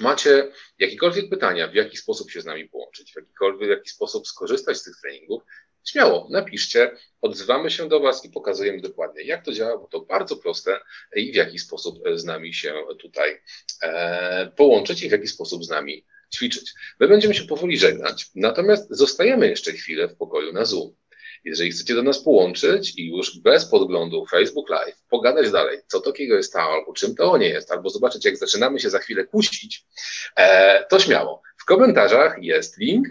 macie jakiekolwiek pytania, w jaki sposób się z nami połączyć, w jakikolwiek w jaki sposób skorzystać z tych treningów, Śmiało, napiszcie, odzywamy się do Was i pokazujemy dokładnie, jak to działa, bo to bardzo proste i w jaki sposób z nami się tutaj e, połączyć i w jaki sposób z nami ćwiczyć. My będziemy się powoli żegnać, natomiast zostajemy jeszcze chwilę w pokoju na Zoom. Jeżeli chcecie do nas połączyć i już bez podglądu Facebook Live pogadać dalej, co takiego jest to, albo czym to nie jest, albo zobaczyć, jak zaczynamy się za chwilę kusić, e, to śmiało. W komentarzach jest link,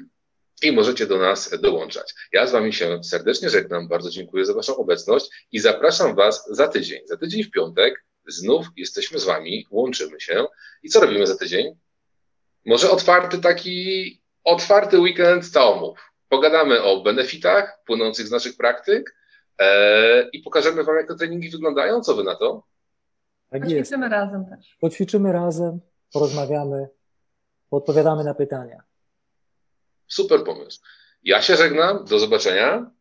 i możecie do nas dołączać. Ja z Wami się serdecznie żegnam, bardzo dziękuję za Waszą obecność i zapraszam Was za tydzień. Za tydzień w piątek znów jesteśmy z Wami, łączymy się. I co robimy za tydzień? Może otwarty taki, otwarty weekend całomów. Pogadamy o benefitach płynących z naszych praktyk e, i pokażemy Wam, jak te treningi wyglądają. Co Wy na to? Tak Poćwiczymy jest. razem też. Poćwiczymy razem, porozmawiamy, odpowiadamy na pytania. Super pomysł. Ja się żegnam, do zobaczenia.